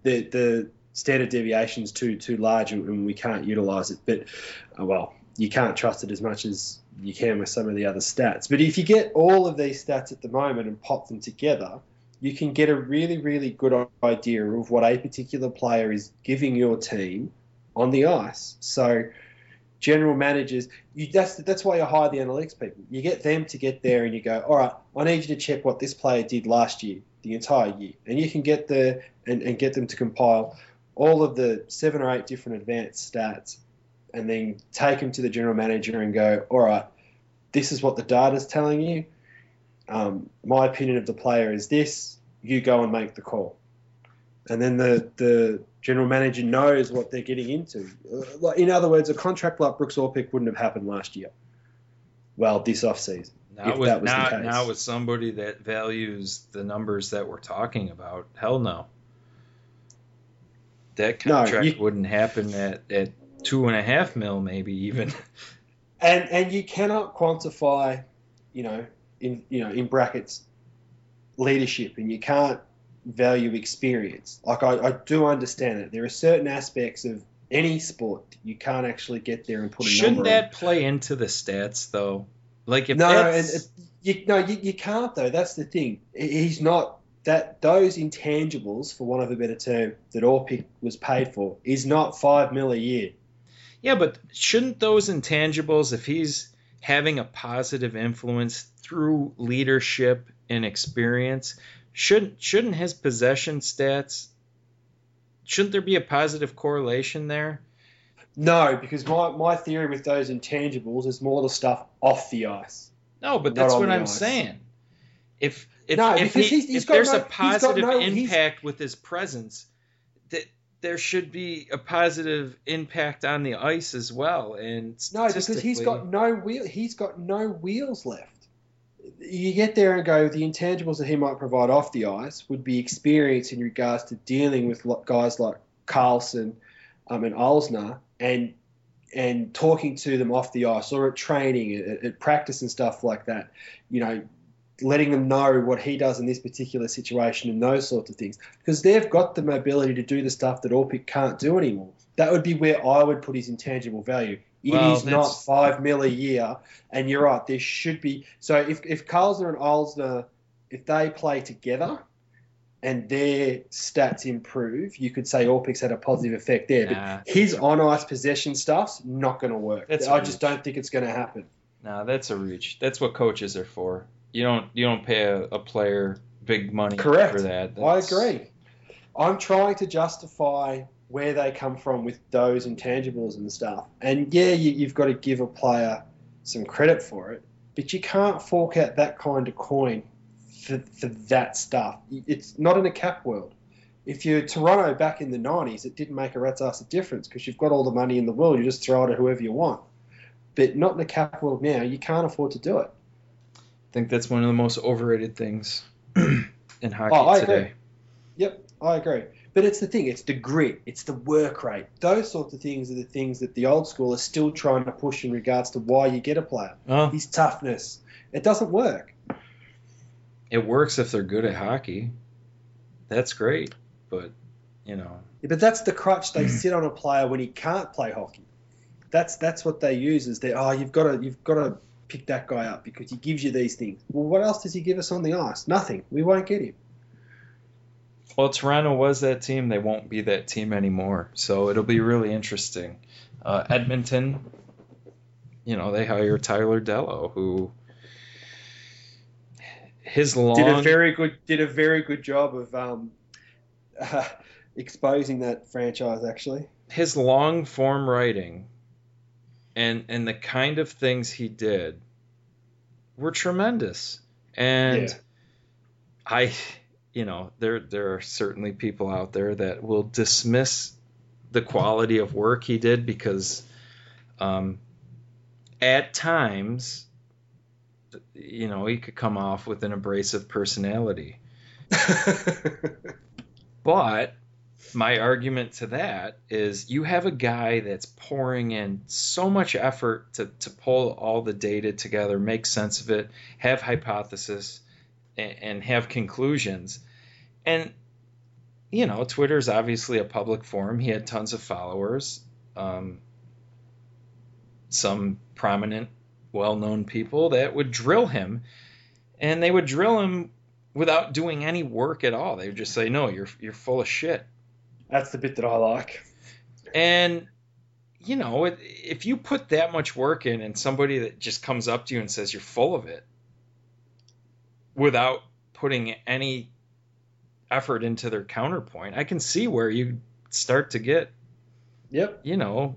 S2: the the standard deviation's too too large and, we can't utilize it. But uh, well, you can't trust it as much as you can with some of the other stats. But if you get all of these stats at the moment and pop them together, you can get a really, really good idea of what a particular player is giving your team on the ice. So, general managers, you, that's that's why you hire the analytics people. You get them to get there and you go, all right, I need you to check what this player did last year, the entire year, and you can get the and, and get them to compile all of the seven or eight different advanced stats and then take them to the general manager and go, all right, this is what the data is telling you. Um, my opinion of the player is this. You go and make the call. And then the, the general manager knows what they're getting into. Uh, in other words, a contract like Brooks Orpik wouldn't have happened last year. Well, this off season.
S1: Now with, now, now with somebody that values the numbers that we're talking about, hell no. That contract no, you, wouldn't happen at, at two and a half mil, maybe even.
S2: And and you cannot quantify, you know, in you know in brackets, leadership, and you can't value experience. Like I, I do understand it. There are certain aspects of any sport you can't actually get there and put a
S1: Shouldn't that on. play into the stats though? Like if
S2: no, and it, you no, you, you can't though. That's the thing. He's not that those intangibles, for want of a better term, that Orpik was paid for, is not five mil a year.
S1: Yeah, but shouldn't those intangibles, if he's having a positive influence through leadership and experience, shouldn't shouldn't his possession stats shouldn't there be a positive correlation there?
S2: No, because my, my theory with those intangibles is more the stuff off the ice.
S1: No, but that's what I'm ice. saying. If if, no, if, he, he's, he's if there's no, a positive no, impact with his presence, that there should be a positive impact on the ice as well. And
S2: no, because he's got no wheel. He's got no wheels left. You get there and go. The intangibles that he might provide off the ice would be experience in regards to dealing with guys like Carlson um, and Alzner and and talking to them off the ice or at training, at, at practice and stuff like that. You know, letting them know what he does in this particular situation and those sorts of things because they've got the mobility to do the stuff that Orpik can't do anymore. That would be where I would put his intangible value. It well, is not five mil a year, and you're right. There should be so if if Carlson and Alzner, if they play together, and their stats improve, you could say Orpik's had a positive effect there. Nah, but his on ice possession stuff's not going to work. That's I just don't think it's going to happen.
S1: No, nah, that's a reach. That's what coaches are for you don't you don't pay a, a player big money
S2: Correct.
S1: for that.
S2: That's, I agree. I'm trying to justify where they come from with those intangibles and stuff. And yeah, you, you've got to give a player some credit for it, but you can't fork out that kind of coin for, for that stuff. It's not in a cap world. If you're Toronto back in the 90s, it didn't make a rat's ass of difference because you've got all the money in the world. You just throw it at whoever you want. But not in the cap world now. You can't afford to do it.
S1: I think that's one of the most overrated things in hockey oh, today.
S2: Agree. Yep, I agree. But it's the thing, it's the grit, it's the work rate. Those sorts of things are the things that the old school are still trying to push in regards to why you get a player. Oh. His toughness. It doesn't work.
S1: It works if they're good at hockey. That's great. But, you know.
S2: Yeah, but that's the crutch they sit on a player when he can't play hockey. That's that's what they use is that oh you've got to you've got to pick that guy up because he gives you these things. Well, what else does he give us on the ice? Nothing. We won't get him.
S1: Well, Toronto was that team. They won't be that team anymore. So it'll be really interesting. Uh, Edmonton, you know, they hire Tyler Dellow, who his long
S2: did a very good did a very good job of um, uh, exposing that franchise. Actually,
S1: his long form writing and and the kind of things he did were tremendous. And yeah. I you know, there there are certainly people out there that will dismiss the quality of work he did because um, at times, you know, he could come off with an abrasive personality. but my argument to that is you have a guy that's pouring in so much effort to, to pull all the data together, make sense of it, have hypothesis, and, have conclusions. And you know, Twitter is obviously a public forum. He had tons of followers, um, some prominent, well-known people that would drill him, and they would drill him without doing any work at all. They would just say, "No, you're you're full of shit."
S2: That's the bit that I like.
S1: And you know, if you put that much work in, and somebody that just comes up to you and says you're full of it, without putting any effort into their counterpoint, I can see where you start to get,
S2: yep,
S1: you know,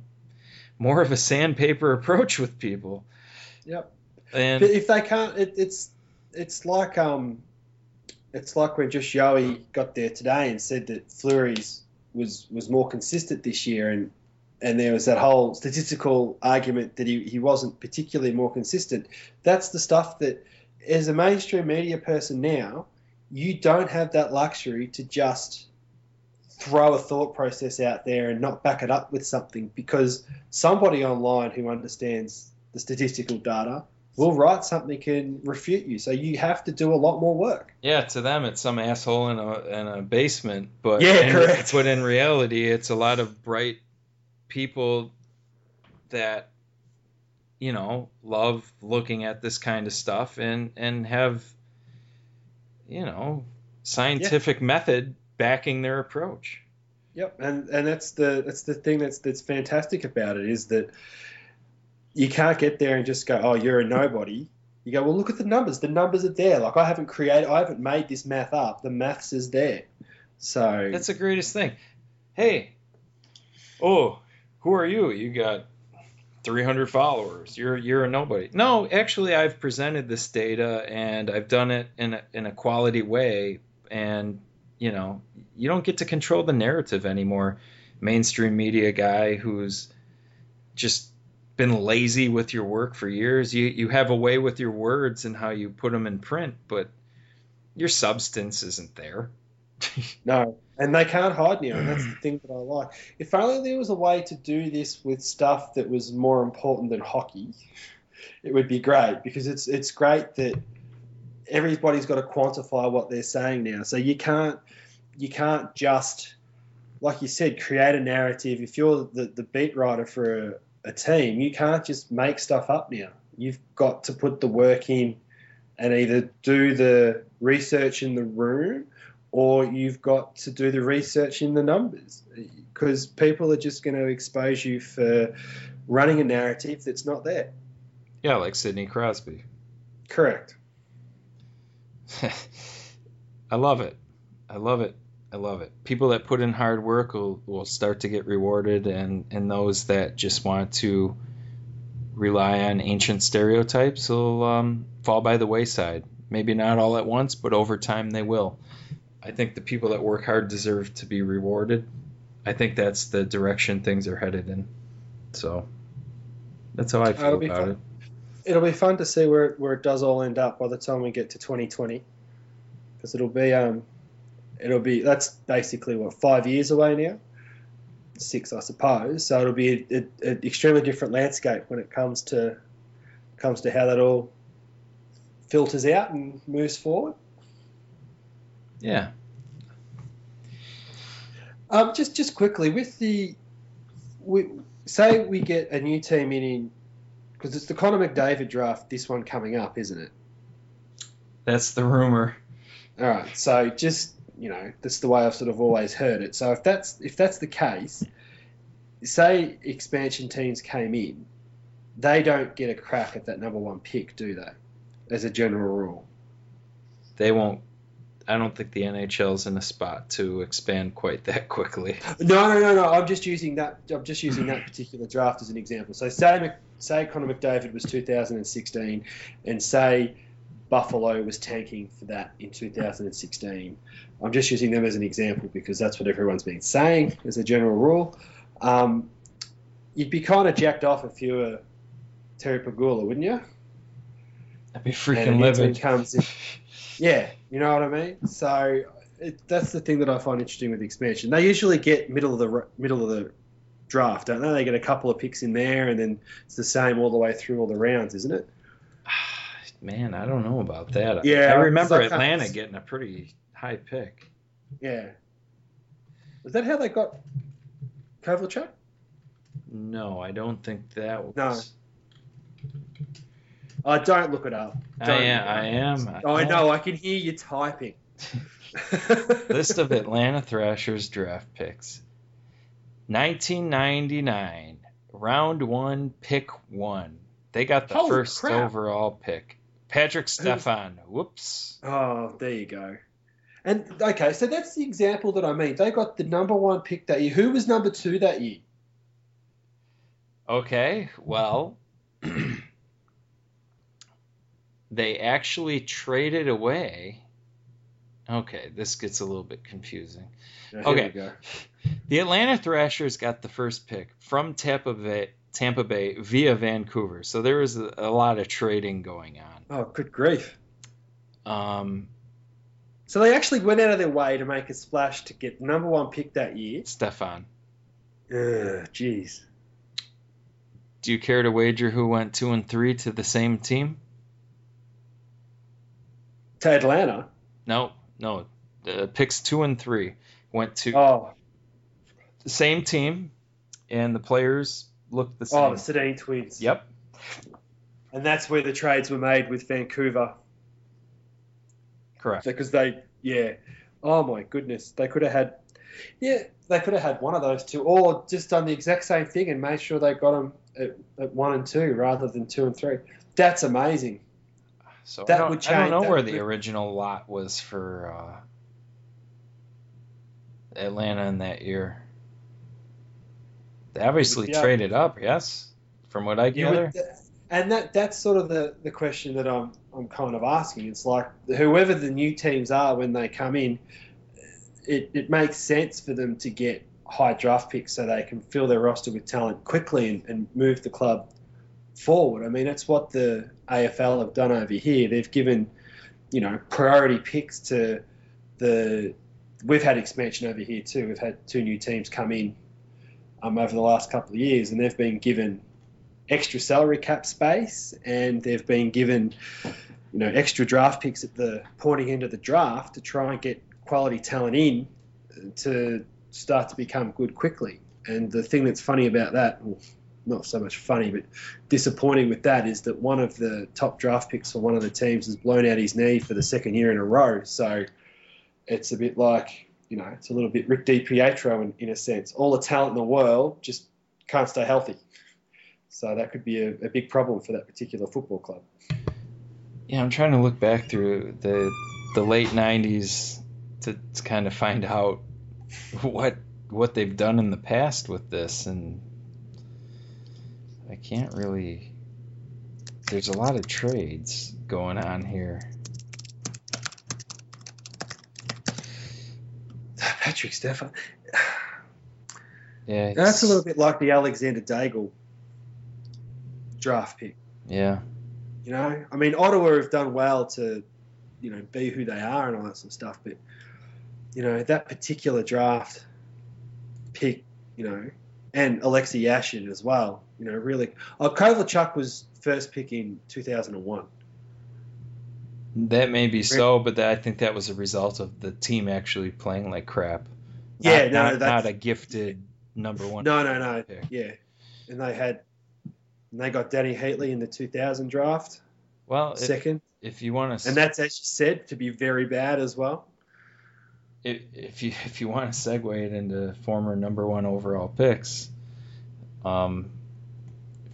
S1: more of a sandpaper approach with people.
S2: Yep. And but if they can't, it, it's it's like um, it's like when just Yowie got there today and said that Fleury's was was more consistent this year, and and there was that whole statistical argument that he, he wasn't particularly more consistent. That's the stuff that, as a mainstream media person now, you don't have that luxury to just throw a thought process out there and not back it up with something because somebody online who understands the statistical data will write something and refute you. So you have to do a lot more work.
S1: Yeah, to them it's some asshole in a in a basement, but
S2: yeah, in, correct.
S1: But in reality, it's a lot of bright people that you know love looking at this kind of stuff and and have you know, scientific yeah. method backing their approach.
S2: Yep, and and that's the that's the thing that's that's fantastic about it is that you can't get there and just go, oh, you're a nobody. You go, well, look at the numbers. The numbers are there. Like I haven't created, I haven't made this math up. The maths is there. So
S1: that's the greatest thing. Hey, oh, who are you? You got 300 followers. You're you're a nobody. No, actually, I've presented this data and I've done it in a, in a quality way. And you know, you don't get to control the narrative anymore. Mainstream media guy who's just been lazy with your work for years. You you have a way with your words and how you put them in print, but your substance isn't there.
S2: no, and they can't hide now, and that's the thing that I like. If only there was a way to do this with stuff that was more important than hockey, it would be great because it's it's great that everybody's got to quantify what they're saying now. So you can't you can't just like you said create a narrative. If you're the, the beat writer for a, a team, you can't just make stuff up now. You've got to put the work in and either do the research in the room or you've got to do the research in the numbers because people are just going to expose you for running a narrative that's not there.
S1: Yeah, like Sidney Crosby.
S2: Correct.
S1: I love it. I love it. I love it. People that put in hard work will, will start to get rewarded, and, and those that just want to rely on ancient stereotypes will um, fall by the wayside. Maybe not all at once, but over time they will. I think the people that work hard deserve to be rewarded. I think that's the direction things are headed in. So that's how I feel about it.
S2: It'll be fun to see where, where it does all end up by the time we get to 2020, because it'll be um, it'll be that's basically what five years away now, six I suppose. So it'll be an extremely different landscape when it comes to comes to how that all filters out and moves forward.
S1: Yeah.
S2: Um, just just quickly with the, we say we get a new team in in because it's the Connor McDavid draft. This one coming up, isn't it?
S1: That's the rumor.
S2: All right. So just you know, that's the way I've sort of always heard it. So if that's if that's the case, say expansion teams came in, they don't get a crack at that number one pick, do they? As a general rule,
S1: they won't I don't think the NHL's in a spot to expand quite that quickly.
S2: No, no, no, no. I'm just using that. I'm just using that particular draft as an example. So say say Connor McDavid was 2016, and say Buffalo was tanking for that in 2016. I'm just using them as an example because that's what everyone's been saying as a general rule. Um, you'd be kind of jacked off if you were Terry Pegula, wouldn't you?
S1: I'd be freaking livid. Comes in,
S2: yeah, you know what I mean. So it, that's the thing that I find interesting with the expansion. They usually get middle of the middle of the draft, don't they? They get a couple of picks in there, and then it's the same all the way through all the rounds, isn't it?
S1: Man, I don't know about that. Yeah, I remember Atlanta getting a pretty high pick.
S2: Yeah. Was that how they got Kovalchuk?
S1: No, I don't think that was.
S2: No. Oh, don't look it up. Don't
S1: I am. I am.
S2: I, oh, I know. I can hear you typing.
S1: List of Atlanta Thrashers draft picks. 1999, round one, pick one. They got the Holy first crap. overall pick. Patrik Stefan. Whoops.
S2: Oh, there you go. And okay, so that's the example that I mean. They got the number one pick that year. Who was number two that year?
S1: Okay, well, they actually traded away. Okay, this gets a little bit confusing. Yeah, okay, the Atlanta Thrashers got the first pick from Tampa Bay, Tampa Bay via Vancouver, so there was a, a lot of trading going on.
S2: Oh, good grief!
S1: Um,
S2: so they actually went out of their way to make a splash to get number one pick that year.
S1: Stefan.
S2: Ugh, jeez.
S1: Do you care to wager who went two and three to the same team?
S2: to Atlanta.
S1: No, no. Uh, picks two and three went to
S2: oh.
S1: the same team, and the players looked the
S2: same. Oh, the Sedin twins.
S1: Yep.
S2: And that's where the trades were made with Vancouver.
S1: Correct.
S2: Because they, yeah. Oh my goodness, they could have had, yeah, they could have had one of those two, or just done the exact same thing and made sure they got them at, at one and two rather than two and three. That's amazing.
S1: So that I, don't, I don't know where the original lot was for uh, Atlanta in that year. They obviously yeah. traded up, yes, from what I gather.
S2: and that that's sort of the, the question that I'm I'm kind of asking. It's like whoever the new teams are when they come in, it, it makes sense for them to get high draft picks so they can fill their roster with talent quickly and, and move the club forward. I mean, that's what the AFL have done over here. They've given, you know, priority picks to the. We've had expansion over here too. We've had two new teams come in um, over the last couple of years, and they've been given extra salary cap space, and they've been given, you know, extra draft picks at the pointing end of the draft to try and get quality talent in to start to become good quickly. And the thing that's funny about that, well, not so much funny, but disappointing with that is that one of the top draft picks for one of the teams has blown out his knee for the second year in a row. So it's a bit like, you know, it's a little bit Rick DiPietro in, in a sense. All the talent in the world just can't stay healthy. So that could be a, a big problem for that particular football club.
S1: Yeah, I'm trying to look back through the the late '90s to, to kind of find out what what they've done in the past with this, and I can't really. There's a lot of trades going on here.
S2: Patrick.
S1: Yeah,
S2: that's a little bit like the Alexandre Daigle draft pick.
S1: Yeah.
S2: You know, I mean, Ottawa have done well to, you know, be who they are and all that sort of stuff, but you know that particular draft pick, you know, and Alexei Yashin as well. You know, really, oh, Kovalchuk was first pick in 2001.
S1: That may be so, but that, I think that was a result of the team actually playing like crap.
S2: Yeah,
S1: not,
S2: no,
S1: not,
S2: that's
S1: not a gifted number one.
S2: No, no, no.
S1: pick.
S2: Yeah, and they had, and they got Dany Heatley in the 2000 draft,
S1: Well, if,
S2: second,
S1: if you want to,
S2: and that's as you said to be very bad as well.
S1: if, if you if you want to segue it into former number one overall picks, um,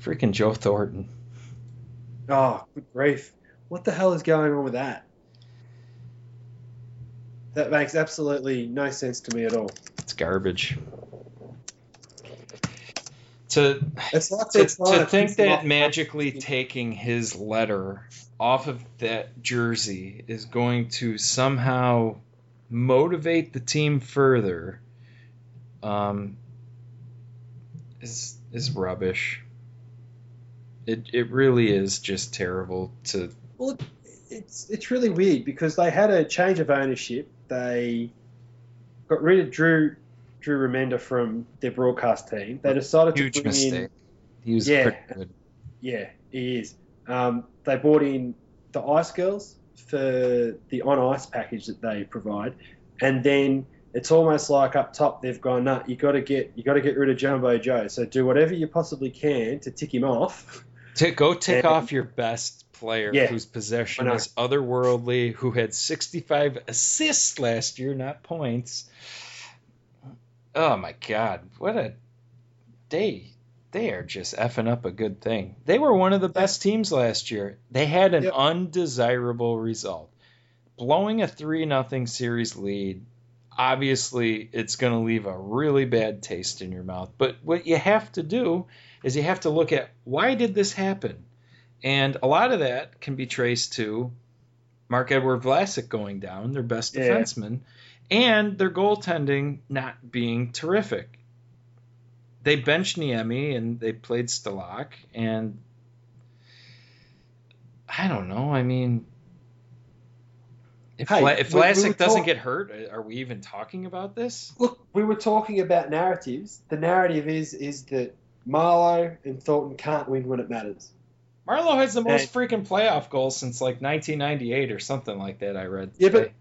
S1: freaking Joe Thornton.
S2: Oh, good grief! What the hell is going on with that? That makes absolutely no sense to me at all.
S1: It's garbage. To
S2: It's
S1: to, to think that magically taking his letter off of that jersey is going to somehow motivate the team further um, is is rubbish. It it really is just terrible to
S2: Well, it's it's really weird because they had a change of ownership. They got rid of Drew Drew Remenda from their broadcast team. They decided
S1: huge
S2: to bring
S1: mistake.
S2: in
S1: He was
S2: Yeah.
S1: pretty good.
S2: yeah, he is. Um, they brought in the Ice Girls for the on ice package that they provide, and then it's almost like up top they've gone, nah, you got to get you got to get rid of Jumbo Joe. So do whatever you possibly can to tick him off.
S1: To go tick
S2: And-
S1: off your best player
S2: Yeah,
S1: whose possession is otherworldly, who had 65 assists last year, not points. Oh my God, what a they they are just effing up a good thing. They were one of the best teams last year. They had an
S2: Yep.
S1: undesirable result, blowing a three nothing series lead. Obviously, it's going to leave a really bad taste in your mouth. But what you have to do is you have to look at why did this happen? And a lot of that can be traced to Marc-Edouard Vlasic going down, their best
S2: Yeah.
S1: defenseman, and their goaltending not being terrific. They benched Niemi and they played Stalock, and I don't know. I mean, if,
S2: Hey,
S1: Vla- if
S2: we- we
S1: Vlasic doesn't
S2: talk-
S1: get hurt, uh, are we even talking about this?
S2: Look, we were talking about narratives. The narrative is is that Marleau and Thornton can't win when it matters.
S1: Marleau has the most
S2: And-
S1: freaking playoff goals since like 1998 or something like that. I read.
S2: Yeah, but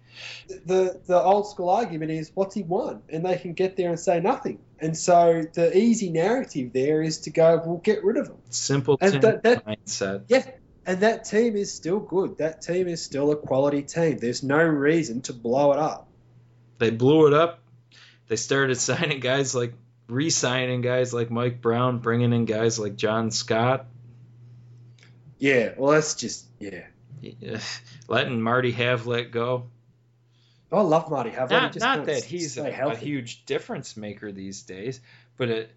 S2: the the old school argument is what's he won, and they can get there and say nothing. And so the easy narrative there is to go, well, get rid of him.
S1: Simple
S2: and that- that-
S1: mindset.
S2: Yeah, and that team is still good. That team is still a quality team. There's no reason to blow it up.
S1: They blew it up. They started signing guys like re-signing guys like Mike Brown, bringing in guys like John Scott,
S2: Yeah, well, that's just yeah.
S1: letting Marty Havlat go.
S2: Oh, I love Marty Havlat.
S1: Not,
S2: just
S1: not that he's a, a huge difference maker these days, but it,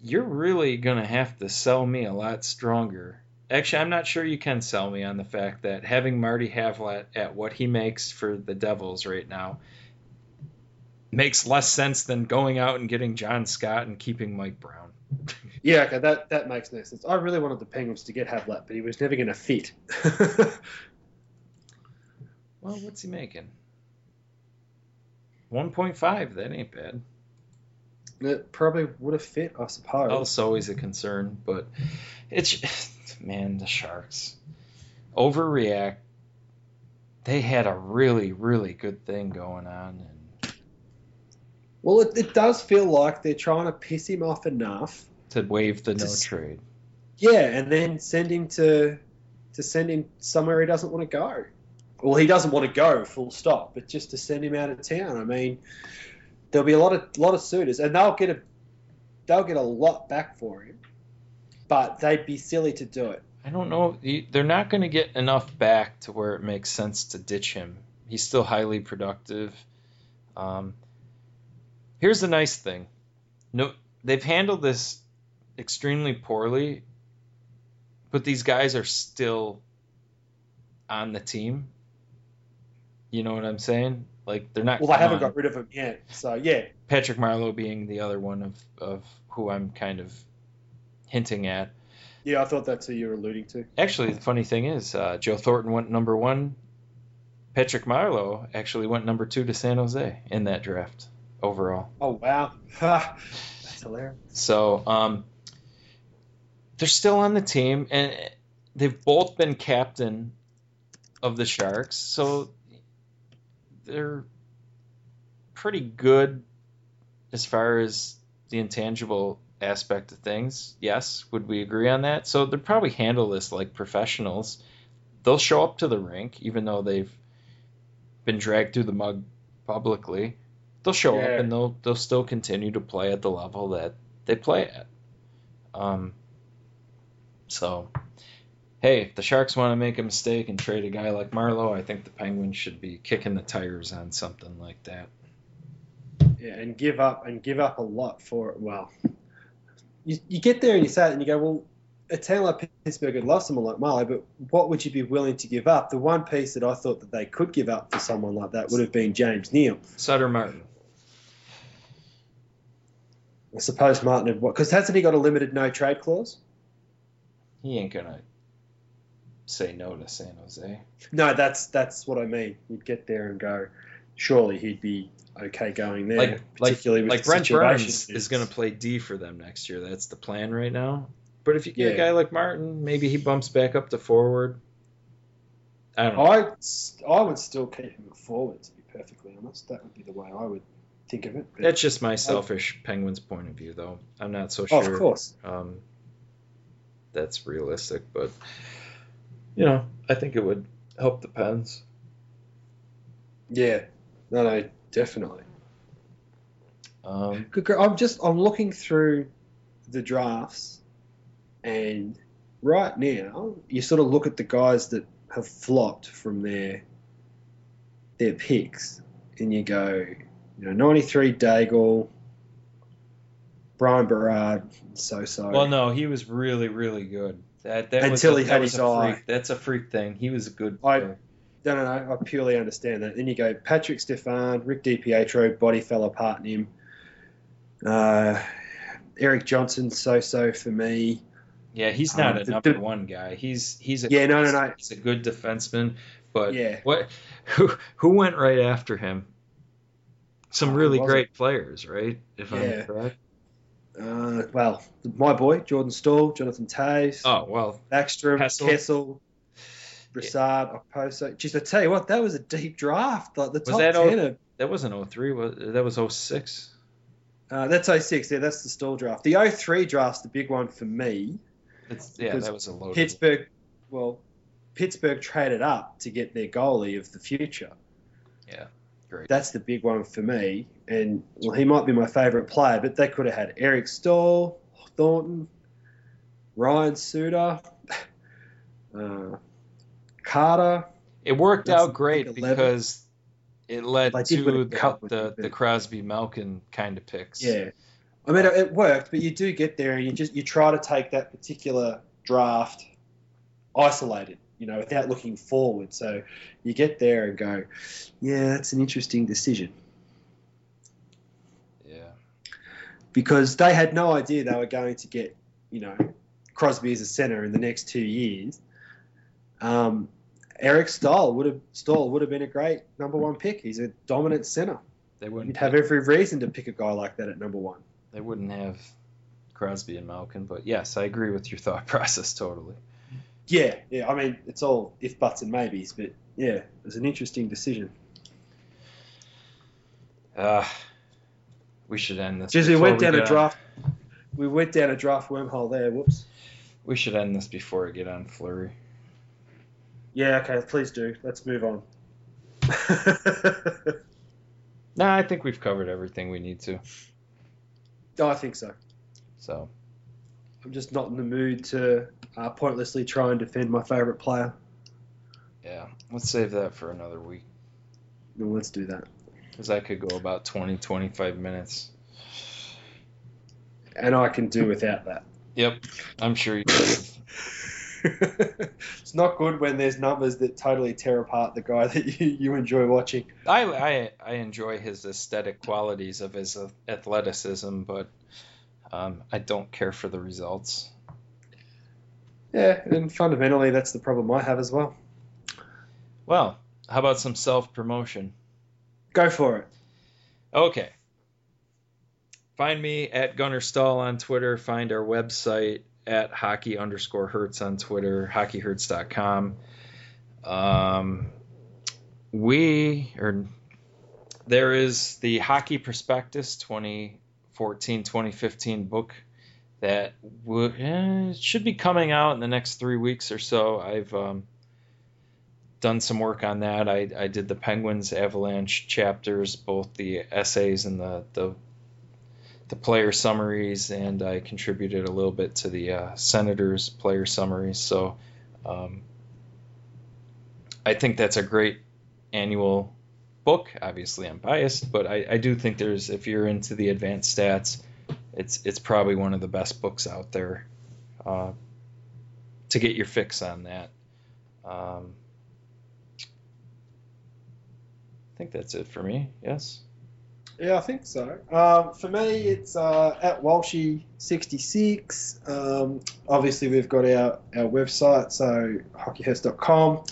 S1: you're really gonna have to sell me a lot stronger. Actually, I'm not sure you can sell me on the fact that having Marty Havlat at what he makes for the Devils right now makes less sense than going out and getting John Scott and keeping Mike Brown.
S2: Yeah, okay, that that makes no sense. I really wanted the Penguins to get Havlat, but he was never going to fit.
S1: Well, what's he making? 1.5. That ain't bad.
S2: it probably would have fit, I suppose.
S1: That's always a concern, but it's man, the Sharks overreact. They had a really, really good thing going on, and
S2: Well, it, it does feel like they're trying to piss him off enough.
S1: To waive the no
S2: Just-
S1: trade.
S2: Yeah, and then send him to to send him somewhere he doesn't want to go. Well, he doesn't want to go, full stop. But just to send him out of town. I mean, there'll be a lot of lot of suitors, and they'll get a they'll get a lot back for him. But they'd be silly to do it.
S1: I don't know. They're not going to get enough back to where it makes sense to ditch him he's still highly productive. Um, here's the nice thing. No, they've handled this extremely poorly, but these guys are still on the team. You know what I'm saying? Like they're not.
S2: Well, they haven't got rid of him yet, so yeah.
S1: Patrick Marleau being the other one of of who I'm kind of hinting at.
S2: Yeah, I thought that's who you were alluding to.
S1: Actually, the funny thing is, uh, Joe Thornton went number one. Patrick Marleau actually went number two to San Jose in that draft overall.
S2: Oh wow, that's hilarious.
S1: So, um, they're still on the team, and they've both been captain of the Sharks, so they're pretty good as far as the intangible aspect of things. Yes, would we agree on that? So they'll probably handle this like professionals. They'll show up to the rink, even though they've been dragged through the mud publicly. They'll show yeah. up and they'll they'll still continue to play at the level that they play at. Um, so, hey, if the Sharks want to make a mistake and trade a guy like Marleau, I think the Penguins should be kicking the tires on something like that.
S2: Yeah, and give up and give up a lot for it. Well, you, you get there and you say it and you go, well, a team like Pittsburgh had lost someone like Marleau, but what would you be willing to give up? The one piece that I thought that they could give up for someone like that would have been James Neal.
S1: Sutter Martin.
S2: I suppose Martin had what? Because hasn't he got a limited no trade clause?
S1: He ain't gonna say no to San Jose.
S2: No, that's that's what I mean. You'd get there and go. Surely he'd be okay going there.
S1: Like, particularly like, like Brent Burns is going to play D for them next year. That's the plan right now. But if you get yeah. a guy like Martin, maybe he bumps back up to forward.
S2: I don't know. I, I would still keep him at forward, to be perfectly honest. That would be the way I would think of it.
S1: That's just my selfish I, Penguins point of view, though. I'm not so sure.
S2: Oh, of course.
S1: Um, that's realistic, but you know, I think it would help the Pens.
S2: Yeah, no, no, definitely. Um, Good girl, I'm just I'm looking through the drafts, and right now you sort of look at the guys that have flopped from their their picks, and you go, you know, 93 Daigle, Bryan Berard, so so.
S1: Well, no, he was really really good. That, that
S2: until
S1: was
S2: a, he had his eye.
S1: Freak. That's a freak thing. He was a good.
S2: I, no, no, no. I purely understand that. Then you go Patrik Stefan, Rick DiPietro, body fell apart in him. Uh, Erik Johnson, so-so for me.
S1: Yeah, he's not um, a the, number the, one guy. He's he's a
S2: yeah, no, no, no.
S1: He's a good defenseman, but
S2: yeah,
S1: what who who went right after him? Some really great players, right?
S2: If yeah. I'm correct. Uh, well, my boy Jordan Staal, Jonathan Toews.
S1: Oh well,
S2: Backstrom, Kessel, Kessel Brassard, yeah. Okposo. Just I tell you what, that was a deep draft. Like the was top
S1: that
S2: ten. O,
S1: that wasn't 03, was that was 06?
S2: Uh, that's 06, yeah, that's the Staal draft. The 03 draft's the big one for me.
S1: It's, yeah, that was a low.
S2: Pittsburgh, well, Pittsburgh traded up to get their goalie of the future.
S1: Yeah, great.
S2: That's the big one for me. And, well, he might be my favourite player, but they could have had Eric Staal, Thornton, Ryan Suter. Uh, Carter.
S1: It worked out great because it led to the, the, the Crosby Malkin kind of picks.
S2: Yeah. I mean, it worked, but you do get there and you just you try to take that particular draft isolated, you know, without looking forward. So you get there and go, yeah, that's an interesting decision.
S1: Yeah.
S2: Because they had no idea they were going to get, you know, Crosby as a center in the next two years. Um, Eric Staal would have Staal would have been a great number one pick. He's a dominant center. They wouldn't. You'd have every reason to pick a guy like that at number one.
S1: They wouldn't have Crosby and Malkin, but yes, I agree with your thought process totally.
S2: Yeah, yeah. I mean, it's all if buts and maybes, but yeah, it was an interesting decision.
S1: Uh, we should end this.
S2: Just we went down we a draft. On. We went down a draft wormhole there. Whoops.
S1: We should end this before I get on Fleury.
S2: Yeah, okay, please do. Let's move on.
S1: nah, I think we've covered everything we need to.
S2: Oh, I think so.
S1: So.
S2: I'm just not in the mood to uh, pointlessly try and defend my favourite player.
S1: Yeah, let's save that for another week.
S2: Well, let's do that.
S1: Because I could go about 20, 25 minutes.
S2: And I can do without that.
S1: Yep, I'm sure you can.
S2: it's not good when there's numbers that totally tear apart the guy that you, you enjoy watching.
S1: I, I, I enjoy his aesthetic qualities of his athleticism, but um, I don't care for the results.
S2: Yeah, and fundamentally, that's the problem I have as well.
S1: Well, how about some self promotion?
S2: Go for it.
S1: Okay. Find me at Gunner Stahl on Twitter. Find our website at hockey underscore hertz on Twitter, hockeyhertz.com. Um, we, or there is the Hockey Prospectus 2014 2015 book that w- eh, should be coming out in the next three weeks or so. I've um, done some work on that. I, I did the Penguins Avalanche chapters, both the essays and the, the the player summaries, and I contributed a little bit to the uh, Senators player summaries. So um, I think that's a great annual book. Obviously, I'm biased, but I, I, do think there's if you're into the advanced stats, it's it's probably one of the best books out there uh, to get your fix on that. Um, I think that's it for me. Yes.
S2: Yeah, I think so. Um, for me, it's uh, at Walshy66. Um, obviously, we've got our, our website, so hockeyhertz.com.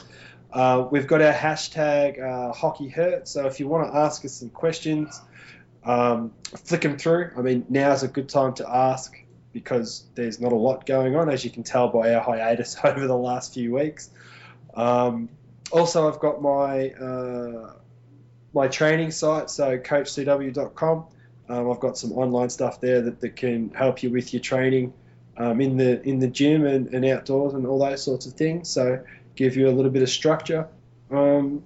S2: Uh, we've got our hashtag uh, hockeyhurt. So if you want to ask us some questions, um, flick them through. I mean, now's a good time to ask because there's not a lot going on, as you can tell by our hiatus over the last few weeks. Um, also, I've got my uh, my training site, so coachcw.com. Um, I've got some online stuff there that, that can help you with your training um, in the in the gym and, and outdoors and all those sorts of things. So give you a little bit of structure. Um,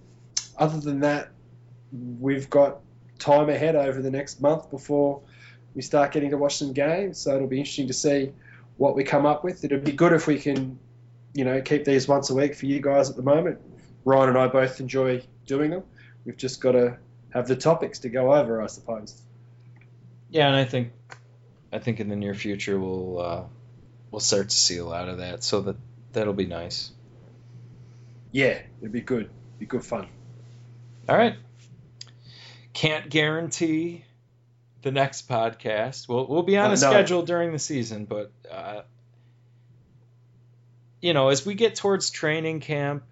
S2: other than that, we've got time ahead over the next month before we start getting to watch some games. So it'll be interesting to see what we come up with. It'd be good if we can, you know, keep these once a week for you guys at the moment. Ryan and I both enjoy doing them. We've just got to have the topics to go over, I suppose.
S1: Yeah, and I think I think in the near future we'll uh, we'll start to see a lot of that, so that that'll be nice.
S2: Yeah, it'd be good. It'd be good fun.
S1: All right. Can't guarantee the next podcast. We'll we'll be on uh, a no. schedule during the season, but uh, you know, as we get towards training camp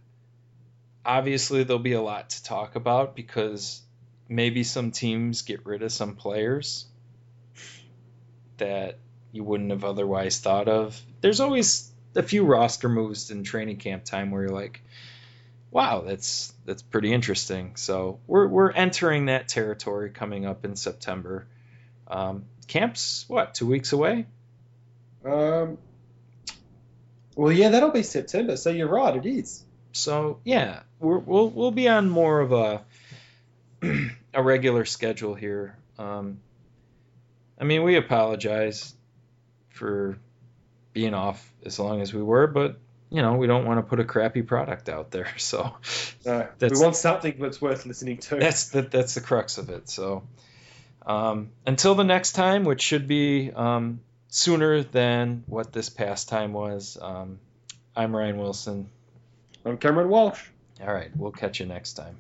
S1: obviously there'll be a lot to talk about because maybe some teams get rid of some players that you wouldn't have otherwise thought of. There's always a few roster moves in training camp time where you're like, wow, that's that's pretty interesting. So we're we're entering that territory coming up in September. Um, camp's what two weeks away?
S2: Um. Well, yeah, that'll be September. So you're right, it is.
S1: So yeah, we will we'll be on more of a a regular schedule here. Um, I mean, we apologize for being off as long as we were, but you know, we don't want to put a crappy product out there. So
S2: uh, we want something that's worth listening to.
S1: That's the, that's the crux of it. So um, until the next time, which should be um, sooner than what this past time was, um, I'm Ryan Wilson.
S2: I'm Cameron Walsh.
S1: All right. We'll catch you next time.